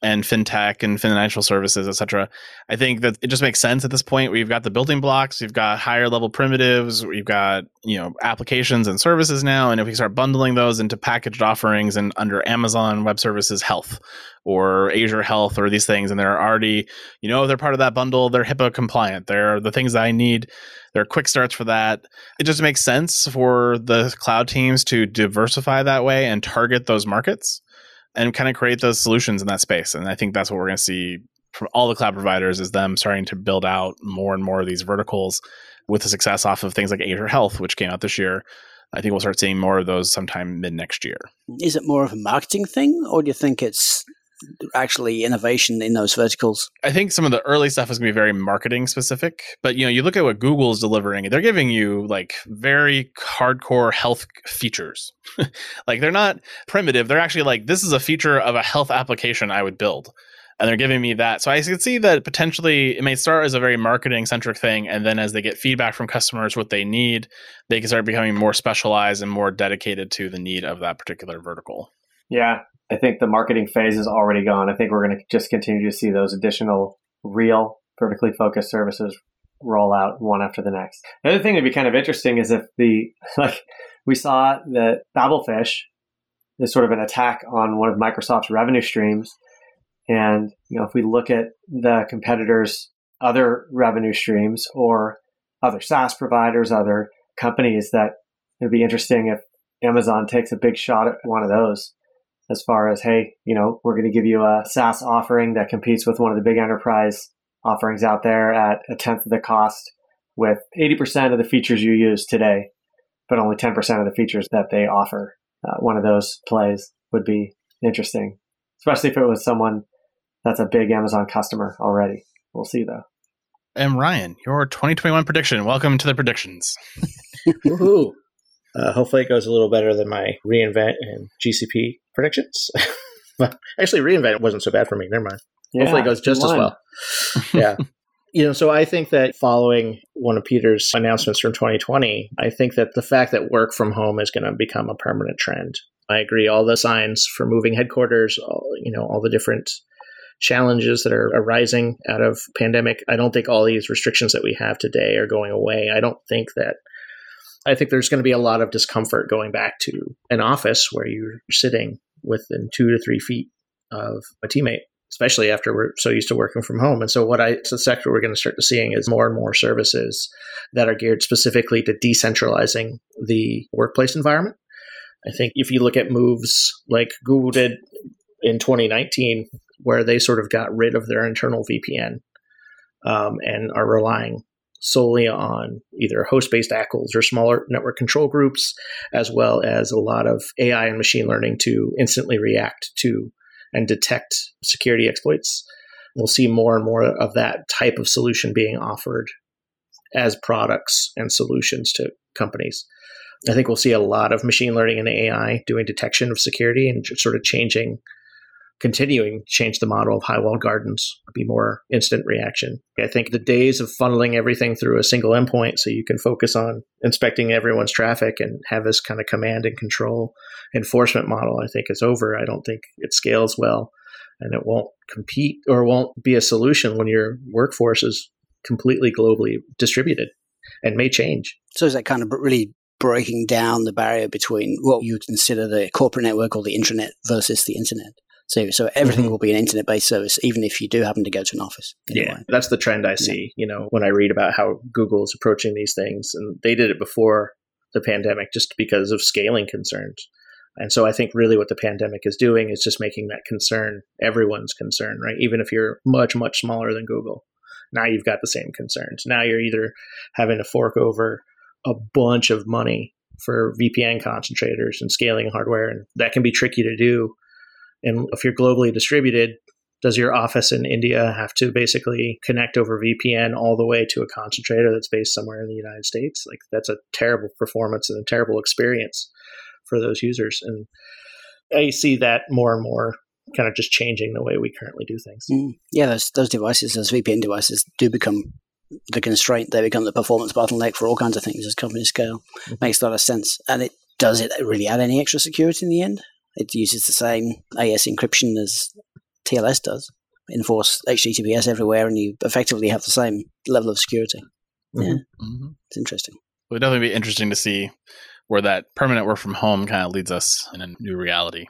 And fintech and financial services, et cetera. I think that it just makes sense at this point. We've got the building blocks, we've got higher level primitives, we've got you know applications and services now, and if we start bundling those into packaged offerings and under Amazon Web Services Health or Azure Health or these things, and they're already you know they're part of that bundle, they're HIPAA compliant, they're the things that I need. There are quick starts for that. It just makes sense for the cloud teams to diversify that way and target those markets and kind of create those solutions in that space. And I think that's what we're going to see from all the cloud providers is them starting to build out more and more of these verticals with the success off of things like Azure Health, which came out this year. I think we'll start seeing more of those sometime mid next year. Is it more of a marketing thing, or do you think it's actually innovation in those verticals? I think some of the early stuff is going to be very marketing specific, but you know, you look at what Google's delivering, they're giving you like very hardcore health features. like they're not primitive, they're actually like this is a feature of a health application I would build. And they're giving me that. So I can see that potentially it may start as a very marketing centric thing. And then as they get feedback from customers, what they need, they can start becoming more specialized and more dedicated to the need of that particular vertical. Yeah, I think the marketing phase is already gone. I think we're going to just continue to see those additional real vertically focused services roll out one after the next. The other thing that'd be kind of interesting is if the like we saw that Babelfish is sort of an attack on one of Microsoft's revenue streams, and you know if we look at the competitors' other revenue streams or other SaaS providers, other companies, that it'd be interesting if Amazon takes a big shot at one of those as far as, hey, you know, we're going to give you a SaaS offering that competes with one of the big enterprise offerings out there at a tenth of the cost with 80% of the features you use today, but only 10% of the features that they offer. Uh, one of those plays would be interesting, especially if it was someone that's a big Amazon customer already. We'll see though. And Ryan, your 2021 prediction. Welcome to the predictions. Woohoo! Uh, hopefully, it goes a little better than my reinvent and GCP predictions. actually, reinvent wasn't so bad for me. Never mind. Yeah, hopefully, it goes just as well. yeah. You know, so I think that following one of Peter's announcements from 2020, I think that the fact that work from home is going to become a permanent trend. I agree. All the signs for moving headquarters, all, you know, all the different challenges that are arising out of pandemic. I don't think all these restrictions that we have today are going away. I don't think that I think there's going to be a lot of discomfort going back to an office where you're sitting within two to three feet of a teammate, especially after we're so used to working from home. And so, what I sector we're going to start to seeing is more and more services that are geared specifically to decentralizing the workplace environment. I think if you look at moves like Google did in 2019, where they sort of got rid of their internal VPN um, and are relying solely on either host based ACLs or smaller network control groups, as well as a lot of AI and machine learning to instantly react to and detect security exploits. We'll see more and more of that type of solution being offered as products and solutions to companies. I think we'll see a lot of machine learning and AI doing detection of security and sort of changing continuing to change the model of high walled gardens, be more instant reaction. I think the days of funneling everything through a single endpoint so you can focus on inspecting everyone's traffic and have this kind of command and control enforcement model, I think is over. I don't think it scales well and it won't compete or won't be a solution when your workforce is completely globally distributed and may change. So is that kind of really breaking down the barrier between what you consider the corporate network or the intranet versus the internet? So, so everything mm-hmm. will be an internet based service, even if you do happen to go to an office. Anyway. Yeah, that's the trend I see. Yeah. You know, when I read about how Google is approaching these things, and they did it before the pandemic just because of scaling concerns. And so I think really what the pandemic is doing is just making that concern everyone's concern, right? Even if you're much, much smaller than Google. Now you've got the same concerns. Now you're either having to fork over a bunch of money for VPN concentrators and scaling hardware, and that can be tricky to do and if you're globally distributed, does your office in India have to basically connect over VPN all the way to a concentrator that's based somewhere in the United States? Like that's a terrible performance and a terrible experience for those users. And I see that more and more kind of just changing the way we currently do things. Mm. Yeah, those those devices, those VPN devices, do become the constraint. They become the performance bottleneck for all kinds of things as companies scale. Mm-hmm. Makes a lot of sense. And it does it really add any extra security in the end? It uses the same AS encryption as TLS does. Enforce HTTPS everywhere, and you effectively have the same level of security. Mm-hmm. Yeah, mm-hmm. it's interesting. It would definitely be interesting to see where that permanent work from home kind of leads us in a new reality.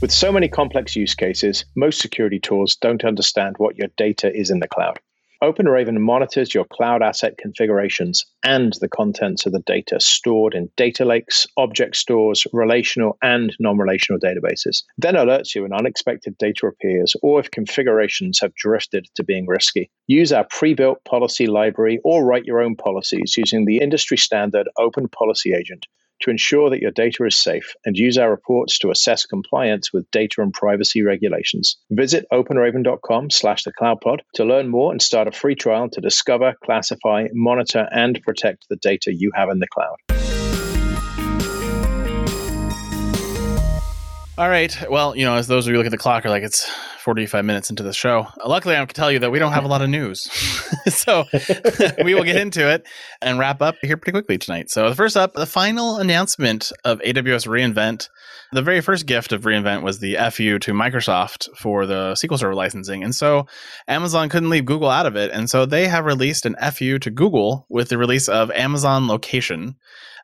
With so many complex use cases, most security tools don't understand what your data is in the cloud. OpenRaven monitors your cloud asset configurations and the contents of the data stored in data lakes, object stores, relational and non relational databases. Then alerts you when unexpected data appears or if configurations have drifted to being risky. Use our pre built policy library or write your own policies using the industry standard Open Policy Agent to ensure that your data is safe and use our reports to assess compliance with data and privacy regulations. Visit openraven.com slash the cloudpod to learn more and start a free trial to discover, classify, monitor, and protect the data you have in the cloud. All right. Well, you know, as those of you look at the clock are like, it's 45 minutes into the show. Luckily, I can tell you that we don't have a lot of news. so we will get into it and wrap up here pretty quickly tonight. So, first up, the final announcement of AWS reInvent. The very first gift of reInvent was the FU to Microsoft for the SQL Server licensing. And so Amazon couldn't leave Google out of it. And so they have released an FU to Google with the release of Amazon Location.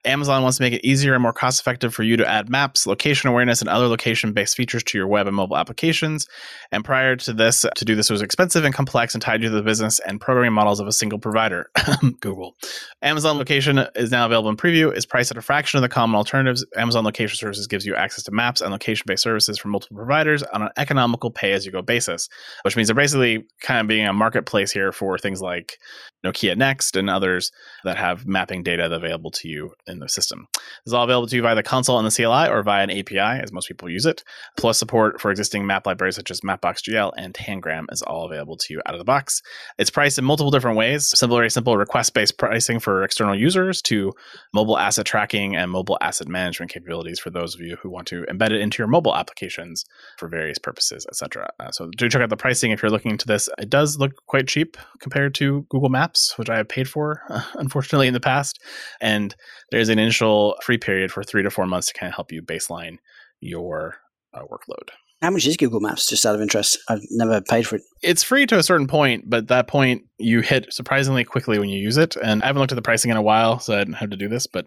Amazon wants to make it easier and more cost effective for you to add maps, location awareness, and other location based features to your web and mobile applications. And prior to this, to do this was expensive and complex and tied you to the business and programming models of a single provider, Google. Amazon Location is now available in preview, is priced at a fraction of the common alternatives. Amazon Location Services gives you access to maps and location based services from multiple providers on an economical pay as you go basis, which means they're basically kind of being a marketplace here for things like Nokia Next and others that have mapping data available to you in the system. This is all available to you via the console and the CLI or via an API, as most people use it. Plus, support for existing map libraries such as Mapbox.gl and Tangram is all available to you out of the box. It's priced in multiple different ways simple, very simple request based pricing for external users to mobile asset tracking and mobile asset management capabilities for those of you who want to embed it into your mobile applications for various purposes, etc. Uh, so do check out the pricing if you're looking into this. It does look quite cheap compared to Google Maps, which I have paid for, uh, unfortunately, in the past. And there's an initial free period for three to four months to kind of help you baseline your uh, workload. How much is Google Maps, just out of interest? I've never paid for it. It's free to a certain point, but that point you hit surprisingly quickly when you use it. And I haven't looked at the pricing in a while, so I didn't have to do this. But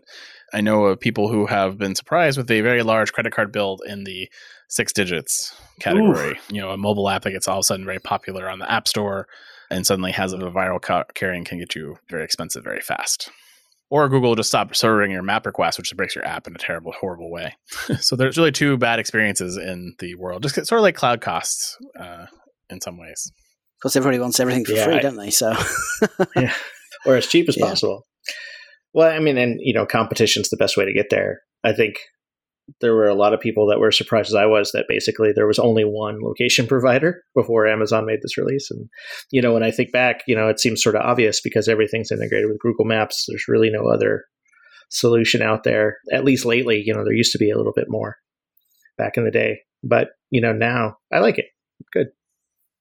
I know of people who have been surprised with a very large credit card bill in the six digits category. Oof. You know, a mobile app that gets all of a sudden very popular on the App Store and suddenly has a viral carrying can get you very expensive very fast or Google will just stop serving your map requests, which breaks your app in a terrible, horrible way. so there's really two bad experiences in the world, just sort of like cloud costs uh, in some ways. Because everybody wants everything for yeah, free, I, don't they? So yeah, or as cheap as yeah. possible. Well, I mean, and you know, competition's the best way to get there. I think there were a lot of people that were surprised as I was that basically there was only one location provider before Amazon made this release. And, you know, when I think back, you know, it seems sort of obvious because everything's integrated with Google Maps. There's really no other solution out there. At least lately, you know, there used to be a little bit more back in the day. But, you know, now I like it. Good.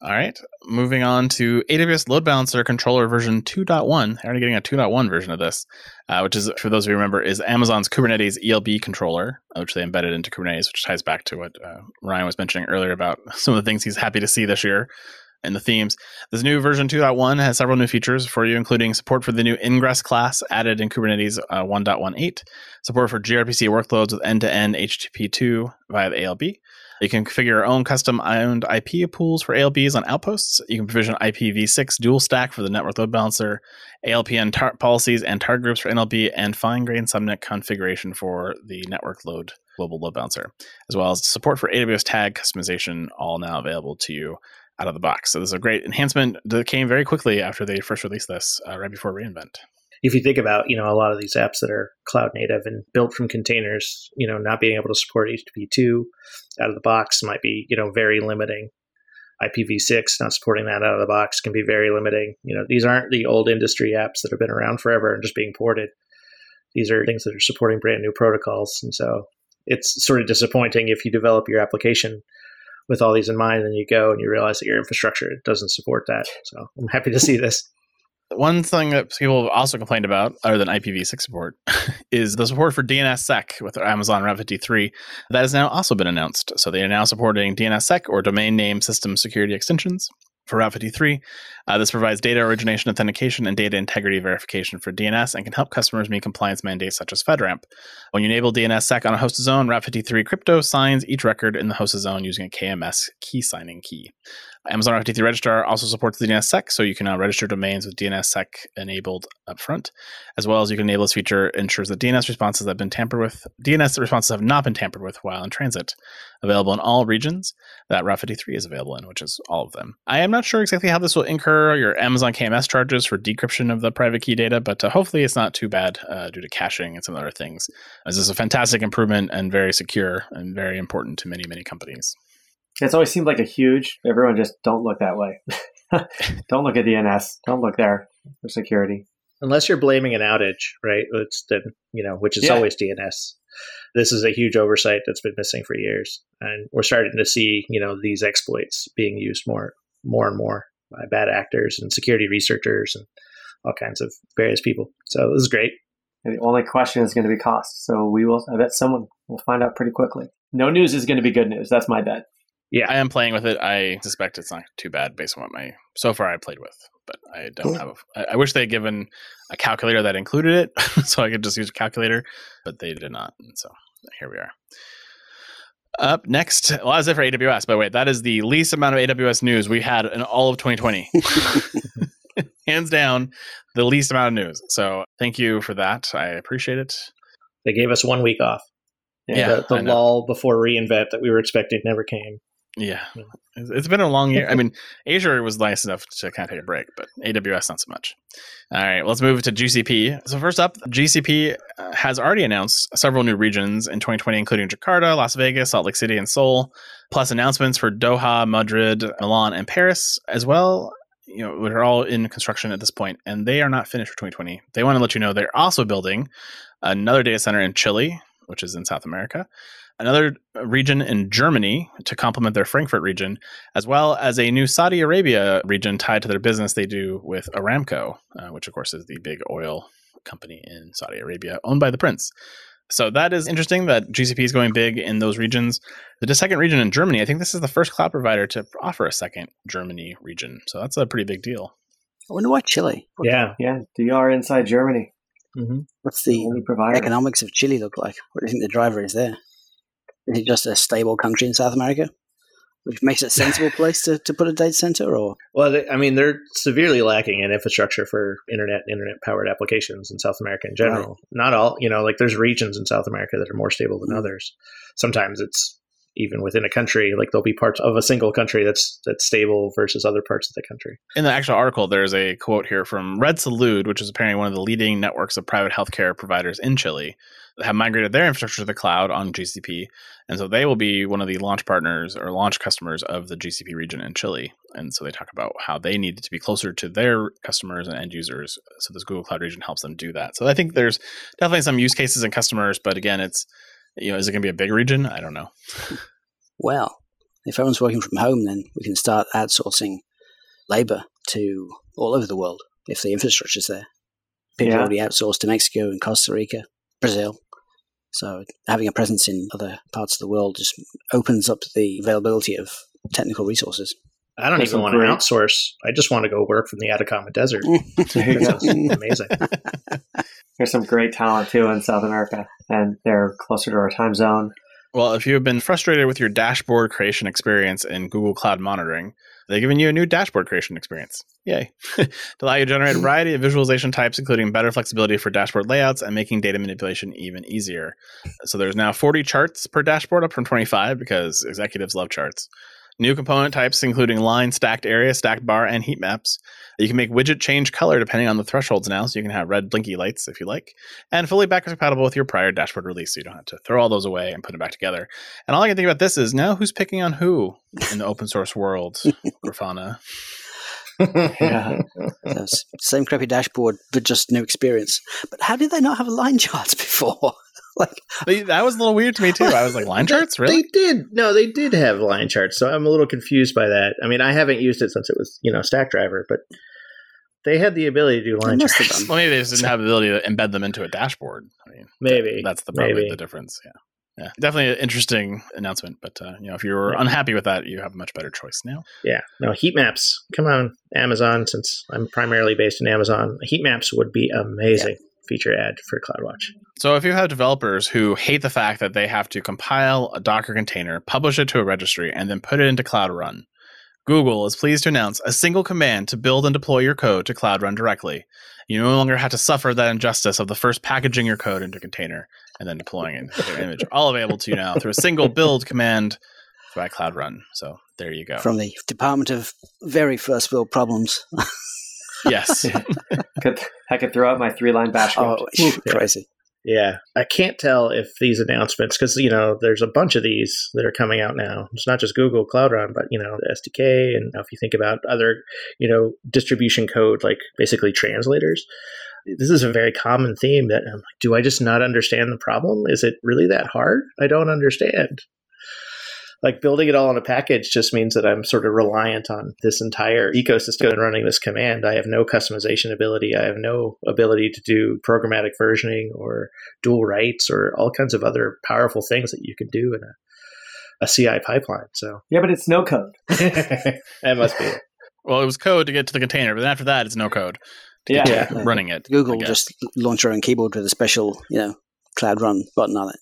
All right. Moving on to AWS Load Balancer Controller version 2.1. They're already getting a 2.1 version of this, uh, which is, for those of you remember, is Amazon's Kubernetes ELB controller, which they embedded into Kubernetes, which ties back to what uh, Ryan was mentioning earlier about some of the things he's happy to see this year and the themes. This new version 2.1 has several new features for you, including support for the new Ingress class added in Kubernetes uh, 1.18, support for gRPC workloads with end to end HTTP2 via the ALB you can configure your own custom owned IP pools for ALBs on outposts. You can provision IPv6 dual stack for the network load balancer, ALPN tar- policies and target groups for NLB, and fine grained subnet configuration for the network load global load balancer, as well as support for AWS tag customization, all now available to you out of the box. So this is a great enhancement that came very quickly after they first released this, uh, right before reInvent if you think about you know a lot of these apps that are cloud native and built from containers you know not being able to support http2 out of the box might be you know very limiting. Ipv6 not supporting that out of the box can be very limiting. You know these aren't the old industry apps that have been around forever and just being ported. These are things that are supporting brand new protocols and so it's sort of disappointing if you develop your application with all these in mind and you go and you realize that your infrastructure doesn't support that. So i'm happy to see this one thing that people have also complained about, other than IPv6 support, is the support for DNSSEC with Amazon Route 53. That has now also been announced. So they are now supporting DNSSEC or Domain Name System Security Extensions for Route 53. Uh, this provides data origination authentication and data integrity verification for DNS and can help customers meet compliance mandates such as FedRAMP. When you enable DNSSEC on a hosted zone, Route 53 crypto signs each record in the hosted zone using a KMS key signing key. Amazon 53 Registrar also supports the DNSSEC, so you can now register domains with DNSSEC enabled upfront, as well as you can enable this feature ensures that DNS responses have been tampered with. DNS responses have not been tampered with while in transit. Available in all regions that Route 53 is available in, which is all of them. I am not sure exactly how this will incur your Amazon KMS charges for decryption of the private key data, but uh, hopefully it's not too bad uh, due to caching and some other things. This is a fantastic improvement and very secure and very important to many, many companies. It's always seemed like a huge. Everyone just don't look that way. don't look at DNS. Don't look there for security. Unless you're blaming an outage, right? It's then you know, which is yeah. always DNS. This is a huge oversight that's been missing for years, and we're starting to see you know these exploits being used more, more and more by bad actors and security researchers and all kinds of various people. So this is great. And the only question is going to be cost. So we will. I bet someone will find out pretty quickly. No news is going to be good news. That's my bet. Yeah, I am playing with it. I suspect it's not too bad based on what my so far I played with, but I don't cool. have. A, I wish they had given a calculator that included it, so I could just use a calculator, but they did not. And so here we are. Up next, well, as if for AWS, by the way, that is the least amount of AWS news we had in all of 2020. Hands down, the least amount of news. So thank you for that. I appreciate it. They gave us one week off. Yeah, the, the lull before reinvent that we were expecting never came. Yeah, it's been a long year. I mean, Azure was nice enough to kind of take a break, but AWS not so much. All right, let's move to GCP. So first up, GCP uh, has already announced several new regions in 2020, including Jakarta, Las Vegas, Salt Lake City, and Seoul, plus announcements for Doha, Madrid, Milan, and Paris, as well. You know, which are all in construction at this point, and they are not finished for 2020. They want to let you know they're also building another data center in Chile, which is in South America, another region in Germany to complement their Frankfurt region, as well as a new Saudi Arabia region tied to their business they do with Aramco, uh, which of course is the big oil company in Saudi Arabia owned by the prince. So that is interesting that GCP is going big in those regions. The second region in Germany, I think this is the first cloud provider to offer a second Germany region. So that's a pretty big deal. I wonder why Chile. Yeah. Yeah, DR inside Germany. Mm-hmm. What's the Only economics of Chile look like? What do you think the driver is there? Is it just a stable country in South America, which makes it a sensible place to, to put a data center? Or Well, they, I mean, they're severely lacking in infrastructure for internet, internet powered applications in South America in general. Not all, you know, like there's regions in South America that are more stable than Mm. others. Sometimes it's even within a country, like there'll be parts of a single country that's that's stable versus other parts of the country. In the actual article, there's a quote here from Red Salud, which is apparently one of the leading networks of private healthcare providers in Chile, that have migrated their infrastructure to the cloud on GCP. And so they will be one of the launch partners or launch customers of the GCP region in Chile. And so they talk about how they needed to be closer to their customers and end users. So this Google Cloud region helps them do that. So I think there's definitely some use cases and customers, but again, it's, you know, is it going to be a big region? I don't know. well, if everyone's working from home, then we can start outsourcing labor to all over the world if the infrastructure's there. People Yeah. already outsourced to Mexico and Costa Rica, Brazil. So having a presence in other parts of the world just opens up the availability of technical resources. I don't That's even a want to outsource. I just want to go work from the Atacama Desert. There you go. Amazing. There's some great talent too in South America, and they're closer to our time zone. Well, if you have been frustrated with your dashboard creation experience in Google Cloud Monitoring, they've given you a new dashboard creation experience. Yay. to allow you to generate a variety of visualization types, including better flexibility for dashboard layouts and making data manipulation even easier. So there's now 40 charts per dashboard, up from 25 because executives love charts. New component types, including line, stacked area, stacked bar, and heat maps. You can make widget change color depending on the thresholds now, so you can have red blinky lights if you like, and fully backwards compatible with your prior dashboard release, so you don't have to throw all those away and put them back together. And all I can think about this is now who's picking on who in the open source world, Grafana? Yeah. So same crappy dashboard, but just new experience. But how did they not have line charts before? like, They- that was a little weird to me too. I was like, line charts, really? They did. No, they did have line charts. So I'm a little confused by that. I mean, I haven't used it since it was, you know, Stackdriver, but they had the ability to do line must have charts. Well, maybe they just didn't have the ability to embed them into a dashboard. I mean, Maybe. that's the probably maybe. the difference. Yeah. Yeah, definitely an interesting announcement. But uh, you know, if you were Yeah. unhappy with that, you have a much better choice now. Yeah. No, heat maps. Come on, Amazon, since I'm primarily based in Amazon, heat maps would be amazing feature add for CloudWatch. So if you have developers who hate the fact that they have to compile a Docker container, publish it to a registry, and then put it into Cloud Run, Google is pleased to announce a single command to build and deploy your code to Cloud Run directly. You no longer have to suffer that injustice of the first packaging your code into a container and then deploying it into an image. All available to you now through a single build command by Cloud Run. So there you go. from the Department of Very First World Problems. yes. I could throw out my three line bash script. Oh, crazy. Yeah. I can't tell if these announcements, because, you know, there's a bunch of these that are coming out now. It's not just Google Cloud Run, but, you know, the SDK. And if you think about other, you know, distribution code, like basically translators, this is a very common theme that I'm like, do I just not understand the problem? Is it really that hard? I don't understand. Like building it all in a package just means that I'm sort of reliant on this entire ecosystem and running this command. I have no customization ability. I have no ability to do programmatic versioning or dual writes or all kinds of other powerful things that you can do in a, a CI pipeline. So Yeah, but it's no code. that must be it. Well, it was code to get to the container, but then after that, it's no code. to Yeah. get to Yeah. running it. Google guess. just launch your own keyboard with a special, you know, Cloud Run button on it.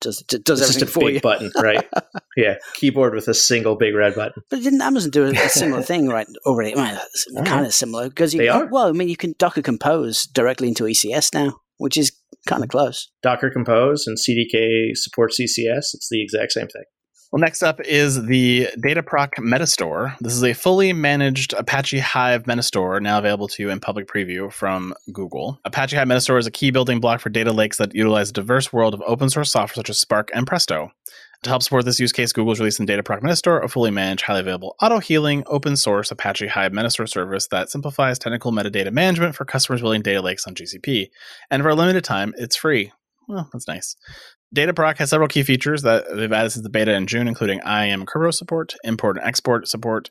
Does it does It's just a for big you? button, right? yeah, keyboard with a single big red button. But didn't Amazon do a, a similar thing right already? Well, kind of similar because you They are. well, I mean, you can Docker Compose directly into ECS now, which is kind of mm-hmm. close. Docker Compose and CDK supports ECS. It's the exact same thing. Well, next up is the Dataproc Metastore. This is a fully managed Apache Hive Metastore now available to you in public preview from Google. Apache Hive Metastore is a key building block for data lakes that utilize a diverse world of open source software such as Spark and Presto. To help support this use case, Google's releasing Dataproc Metastore, a fully managed, highly available, auto-healing, open-source Apache Hive Metastore service that simplifies technical metadata management for customers building data lakes on GCP. And for a limited time, it's free. well, that's nice. Dataproc has several key features that they've added since the beta in June, including IAM Kerberos support, import and export support,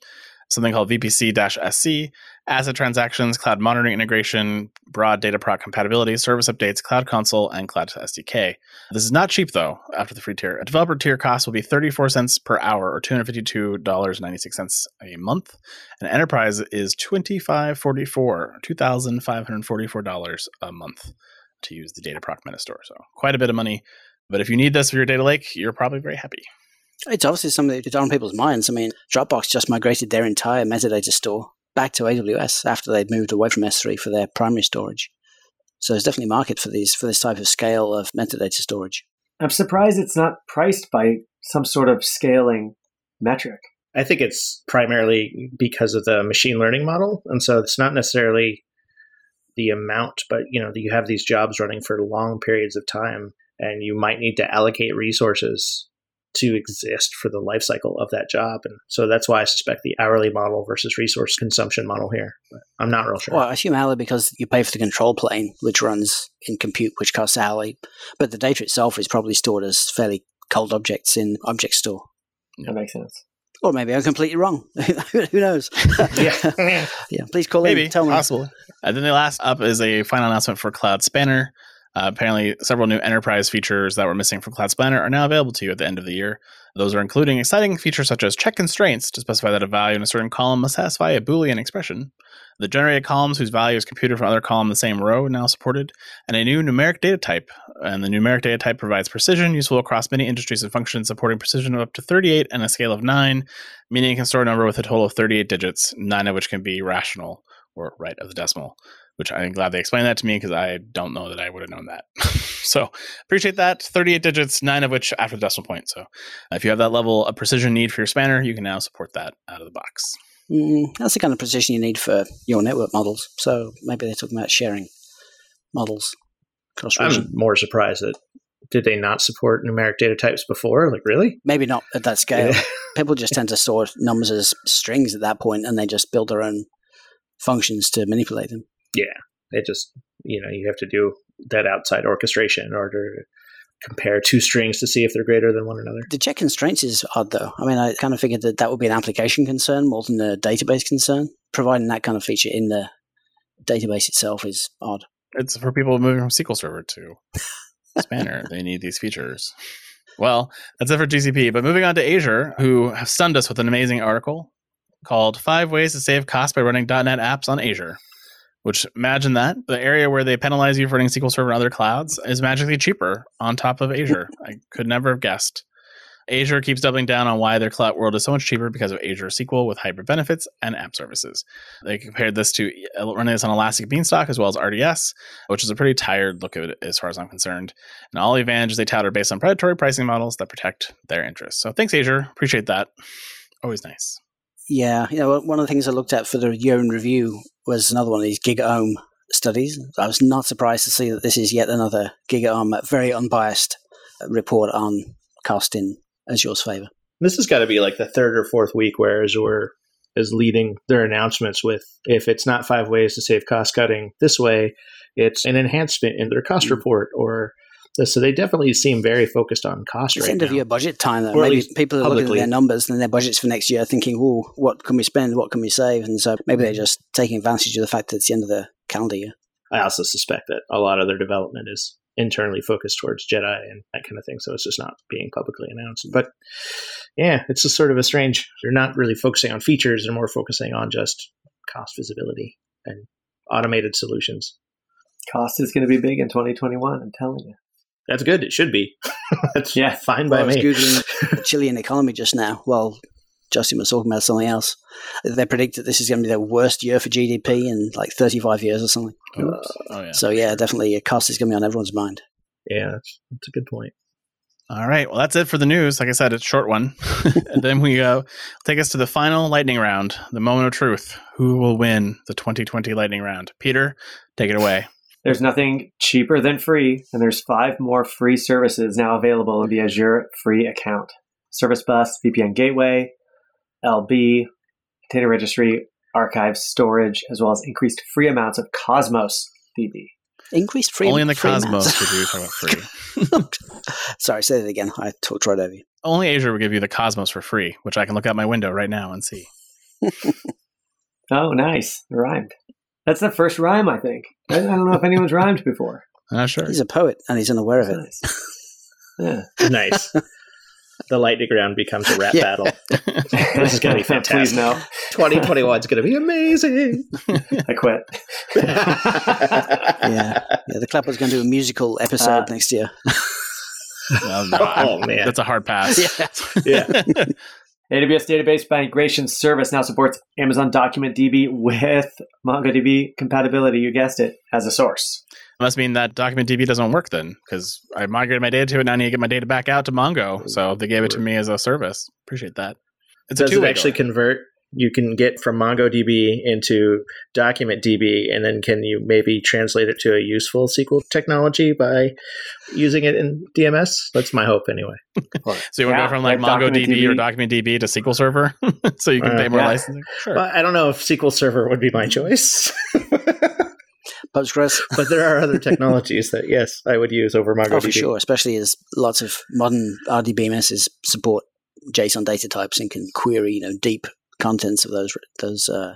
something called VPC-SC, ACID transactions, cloud monitoring integration, broad Dataproc compatibility, service updates, cloud console, and cloud SDK. This is not cheap though. After the free tier, a developer tier cost will be 34 cents per hour, or $252.96 a month. And enterprise is 2544, $2,544 a month to use the Dataproc Metastore. So quite a bit of money. But if you need this for your data lake, you're probably very happy. It's obviously something that's on people's minds. I mean, Dropbox just migrated their entire metadata store back to AWS after they'd moved away from S3 for their primary storage. So there's definitely market for these for this type of scale of metadata storage. I'm surprised it's not priced by some sort of scaling metric. I think it's primarily because of the machine learning model, and so it's not necessarily the amount, but you know, you have these jobs running for long periods of time, and you might need to allocate resources to exist for the life cycle of that job. And so that's why I suspect the hourly model versus resource consumption model here. But I'm not real sure. Well, I assume hourly because you pay for the control plane, which runs in compute, which costs hourly. But the data itself is probably stored as fairly cold objects in object store. That makes sense. Or maybe I'm completely wrong. Who knows? yeah. yeah. Please call Maybe, in. Tell me. possible. And uh, then the last up is a final announcement for Cloud Spanner. Uh, apparently, several new enterprise features that were missing from Cloud Spanner are now available to you at the end of the year. Those are including exciting features such as check constraints to specify that a value in a certain column must satisfy a Boolean expression. The generated columns whose value is computed from other column in the same row now supported, and a new numeric data type. And the numeric data type provides precision useful across many industries and functions, supporting precision of up to 38 and a scale of 9, meaning it can store a number with a total of 38 digits, nine of which can be rational or right of the decimal which I'm glad they explained that to me because I don't know that I would have known that. so appreciate that. 38 digits, nine of which after the decimal point. So if you have that level of precision need for your spanner, you can now support that out of the box. Mm, that's the kind of precision you need for your network models. So maybe they're talking about sharing models across region. I'm more surprised that did they not support numeric data types before? Like really? Maybe not at that scale. Yeah. People just tend to store numbers as strings at that point, and they just build their own functions to manipulate them. Yeah. It just you know, you have to do that outside orchestration in order to compare two strings to see if they're greater than one another. The check constraints is odd, though. I mean, I kind of figured that that would be an application concern more than a database concern. Providing that kind of feature in the database itself is odd. It's for people moving from SQL Server to Spanner. they need these features. Well, that's it for GCP. But moving on to Azure, who have stunned us with an amazing article called Five Ways to Save Costs by Running .NET Apps on Azure. Which imagine that the area where they penalize you for running SQL Server and other clouds is magically cheaper on top of Azure. I could never have guessed. Azure keeps doubling down on why their cloud world is so much cheaper because of Azure SQL with hybrid benefits and app services. They compared this to uh, running this on Elastic Beanstalk as well as RDS, which is a pretty tired look at it as far as I'm concerned. And all the advantages they tout are based on predatory pricing models that protect their interests. So thanks, Azure. Appreciate that. Always nice. Yeah, you know, one of the things I looked at for the year in review was another one of these GigaOM studies. I was not surprised to see that this is yet another GigaOM, very unbiased report on cost in Azure's favor. This has got to be like the third or fourth week where Azure is leading their announcements with if it's not five ways to save cost cutting this way, it's an enhancement in their cost Mm. report or so they definitely seem very focused on cost It's right end of now. year budget time, though. Or maybe people are looking at their numbers and their budgets for next year, thinking, "Oh, what can we spend? What can we save?" And so maybe they're just taking advantage of the fact that it's the end of the calendar year. I also suspect that a lot of their development is internally focused towards JEDI and that kind of thing, so it's just not being publicly announced. But yeah, it's just sort of a strange. They're not really focusing on features; they're more focusing on just cost visibility and automated solutions. Cost is going to be big in 2021. I'm telling you. That's good. It should be. That's Yeah. fine Well, by was me. googling the Chilean economy just now. Well, Justin was talking about something else. They predict that this is going to be the worst year for GDP in like 35 years or something. Oops. oh, yeah. So yeah, definitely, a cost is going to be on everyone's mind. Yeah, that's, that's a good point. All right. Well, that's it for the news. Like I said, it's a short one. and then we uh, take us to the final lightning round, the moment of truth. Who will win the 2020 lightning round? Peter, take it away. There's nothing cheaper than free, and there's five more free services now available in the Azure free account. Service Bus, VPN Gateway, LB, Container Registry, Archive Storage, as well as increased free amounts of Cosmos DB. Increased free Only in the free cosmos mass. would you talk about free. Sorry, say that again. I talked right over you. Only Azure will give you the cosmos for free, which I can look out my window right now and see. Oh, nice. It rhymed. That's the first rhyme, I think. I, I don't know if anyone's rhymed before. I'm not sure. He's a poet and he's unaware of it. Nice. Yeah. nice. The lightning round becomes a rap Yeah. battle. This is gonna be fantastic. Please no. 2021 is going to be amazing. I quit. Yeah, yeah. The Clapper's going to do a musical episode Uh, next year. Um, no, Oh, man. that's a hard pass. Yeah. yeah. AWS Database Migration Service now supports Amazon Document DB with MongoDB compatibility. You guessed it, as a source. must mean that document DB doesn't work then, because I migrated my data to it. Now I need to get my data back out to Mongo. So they gave it to me as a service. Appreciate that. It's Does a it two-way actually door. convert? You can get from MongoDB into Document DB, and then can you maybe translate it to a useful SQL technology by using it in DMS? That's my hope, anyway. so you want to Yeah, go from like, like MongoDB DB. or document DB to SQL Server, so you can Uh, pay more yeah. licensing. Sure. Well, I don't know if SQL Server would be my choice, Postgres, but there are other technologies that yes, I would use over MongoDB. oh, for sure. Especially as lots of modern RDBMSs support JSON data types and can query, you know, deep contents of those those. Uh,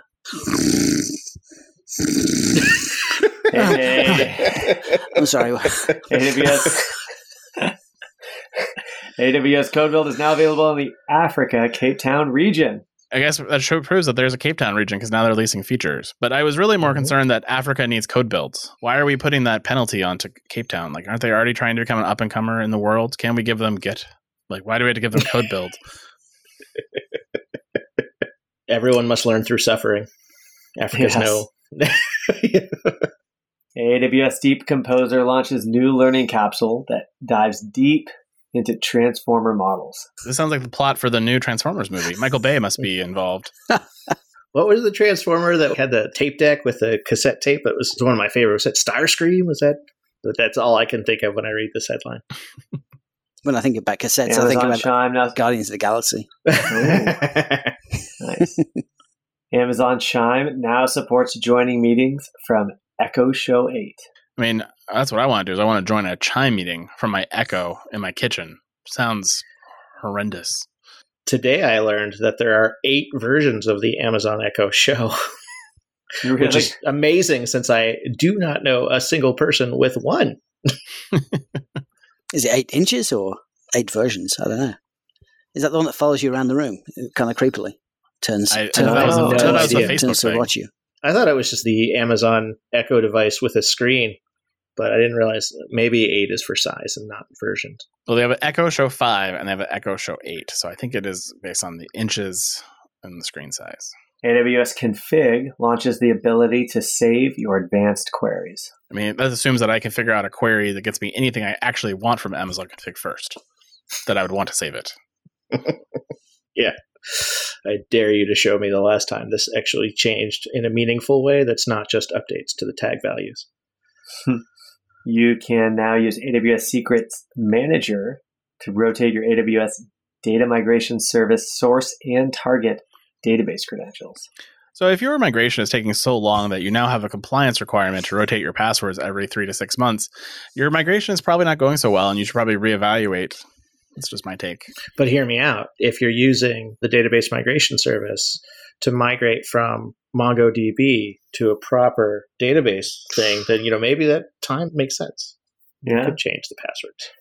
Hey, I'm sorry. AWS. AWS Code Build is now available in the Africa Cape Town region. I guess that show proves that there's a Cape Town region because now they're releasing features. But I was really more Mhm. concerned that Africa needs code builds. Why are we putting that penalty onto Cape Town? Like, aren't they already trying to become an up and comer in the world? Can we give them Git? Like, why do we have to give them code build? Everyone must learn through suffering. Africa's Yes. no. AWS Deep Composer launches new learning capsule that dives deep into transformer models. This sounds like the plot for the new Transformers movie. Michael Bay must be involved. What was the transformer that had the tape deck with the cassette tape? That was one of my favorites. Was that Starscream? Was that? That's all I can think of when I read this headline. when I think about cassettes, I think Amazon about Chime now. Guardians of the Galaxy. Nice. Amazon Chime now supports joining meetings from Echo Show 8. I mean, that's what I want to do. Is I want to join a chime meeting from my Echo in my kitchen. Sounds horrendous. Today I learned that there are eight versions of the Amazon Echo show, Really? which is amazing since I do not know a single person with one. Is it eight inches or eight versions? I don't know. Is that the one that follows you around the room, kind of creepily? Turns, I- I turns, thought that was a- I turns, thought that was a yeah, Facebook turns to watch you. I thought it was just the Amazon Echo device with a screen, but I didn't realize maybe eight is for size and not versions. Well, they have an Echo Show 5 and they have an Echo Show 8. So I think it is based on the inches and the screen size. AWS Config launches the ability to save your advanced queries. I mean, that assumes that I can figure out a query that gets me anything I actually want from Amazon Config first, that I would want to save it. Yeah. I dare you to show me the last time this actually changed in a meaningful way that's not just updates to the tag values. Hmm. You can now use AWS Secrets Manager to rotate your AWS data migration service source and target database credentials. So if your migration is taking so long that you now have a compliance requirement to rotate your passwords every three to six months, your migration is probably not going so well and you should probably reevaluate. That's just my take. But hear me out. If you're using the database migration service to migrate from MongoDB to a proper database thing, then you know maybe that time makes sense. Yeah. Could change the passwords.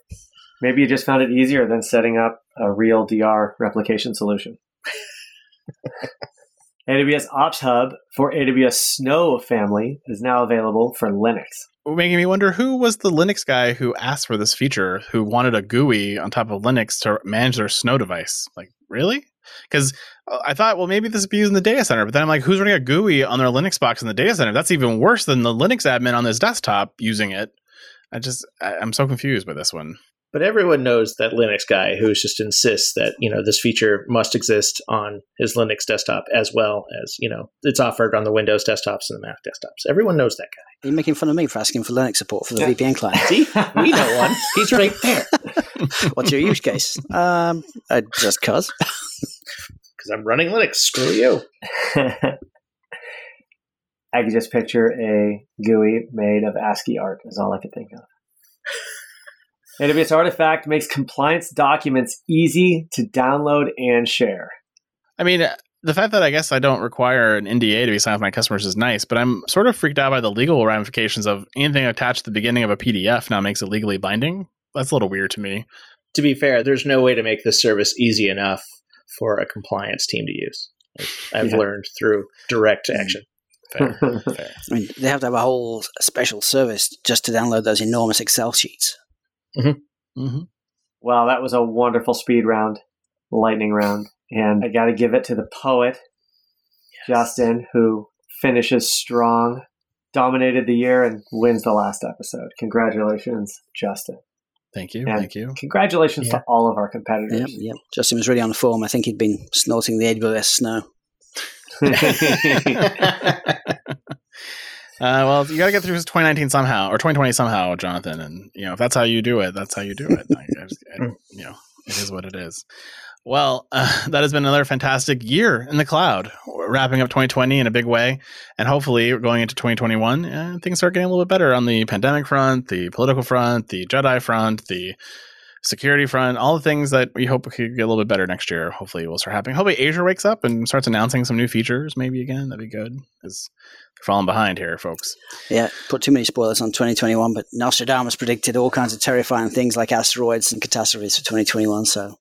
Maybe you just found it easier than setting up a real DR replication solution. AWS Ops Hub for AWS Snow family is now available for Linux. Making me wonder who was the Linux guy who asked for this feature, who wanted a GUI on top of Linux to manage their Snow device. Like, really? Because uh, I thought, well, maybe this would be used in the data center. But then I'm like, who's running a GUI on their Linux box in the data center? That's even worse than the Linux admin on this desktop using it. I just, I, I'm so confused by this one. But everyone knows that Linux guy who just insists that you know this feature must exist on his Linux desktop as well as you know it's offered on the Windows desktops and the Mac desktops. Everyone knows that guy. Are you making fun of me for asking for Linux support for the Yeah. VPN client? See, we know one. He's right there What's your use case? Um, uh, just cause. because I'm running Linux. Screw you. I could just picture a GUI made of ASCII art, is all I could think of. AWS Artifact makes compliance documents easy to download and share. I mean, the fact that I guess I don't require an NDA to be signed with my customers is nice, but I'm sort of freaked out by the legal ramifications of anything attached at the beginning of a PDF now makes it legally binding. That's a little weird to me. To be fair, there's no way to make this service easy enough for a compliance team to use. I've yeah. learned through direct action. Fair, fair. I mean, they have to have a whole special service just to download those enormous Excel sheets. Mm-hmm. Mm-hmm. Well, that was a wonderful speed round, lightning round. And I got to give it to the poet, yes. Justin, who finishes strong, dominated the year, and wins the last episode. Congratulations, Justin. Thank you. And thank you. Congratulations yeah. to all of our competitors. Yep, yep. Justin was really on the form. I think he'd been snorting the AWS snow. Uh, well, you got to get through 2019 somehow, or 2020 somehow, Jonathan. And you know, if that's how you do it, that's how you do it. I, I just, I, you know, it is what it is. Well, uh, that has been another fantastic year in the cloud. We're wrapping up 2020 in a big way, and hopefully, going into 2021, uh, things start getting a little bit better on the pandemic front, the political front, the JEDI front, the security front, all the things that we hope could get a little bit better next year. Hopefully, will start happening. Hopefully, Azure wakes up and starts announcing some new features, maybe again. That'd be good because they're falling behind here, folks. Yeah, put too many spoilers on 2021, but Nostradamus predicted all kinds of terrifying things like asteroids and catastrophes for 2021. So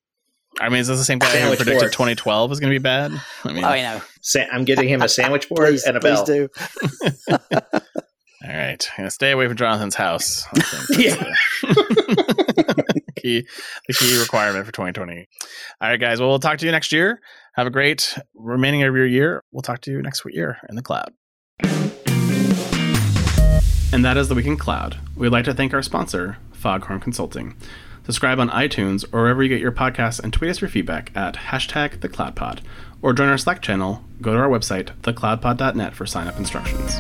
I mean, is this the same guy who predicted board. 2012 is going to be bad? I mean, oh, you know, Sa- I'm getting him a sandwich board please, and a bell. do. All right, I'm gonna stay away from Jonathan's house. yeah, the key, the key requirement for 2020. All right, guys. Well, we'll talk to you next year. Have a great remaining of your year. We'll talk to you next year in the cloud. And that is the Week in Cloud. We'd like to thank our sponsor, Foghorn Consulting. Subscribe on iTunes or wherever you get your podcasts and tweet us your feedback at hashtag thecloudpod. Or join our Slack channel, go to our website, thecloudpod.net for sign up instructions.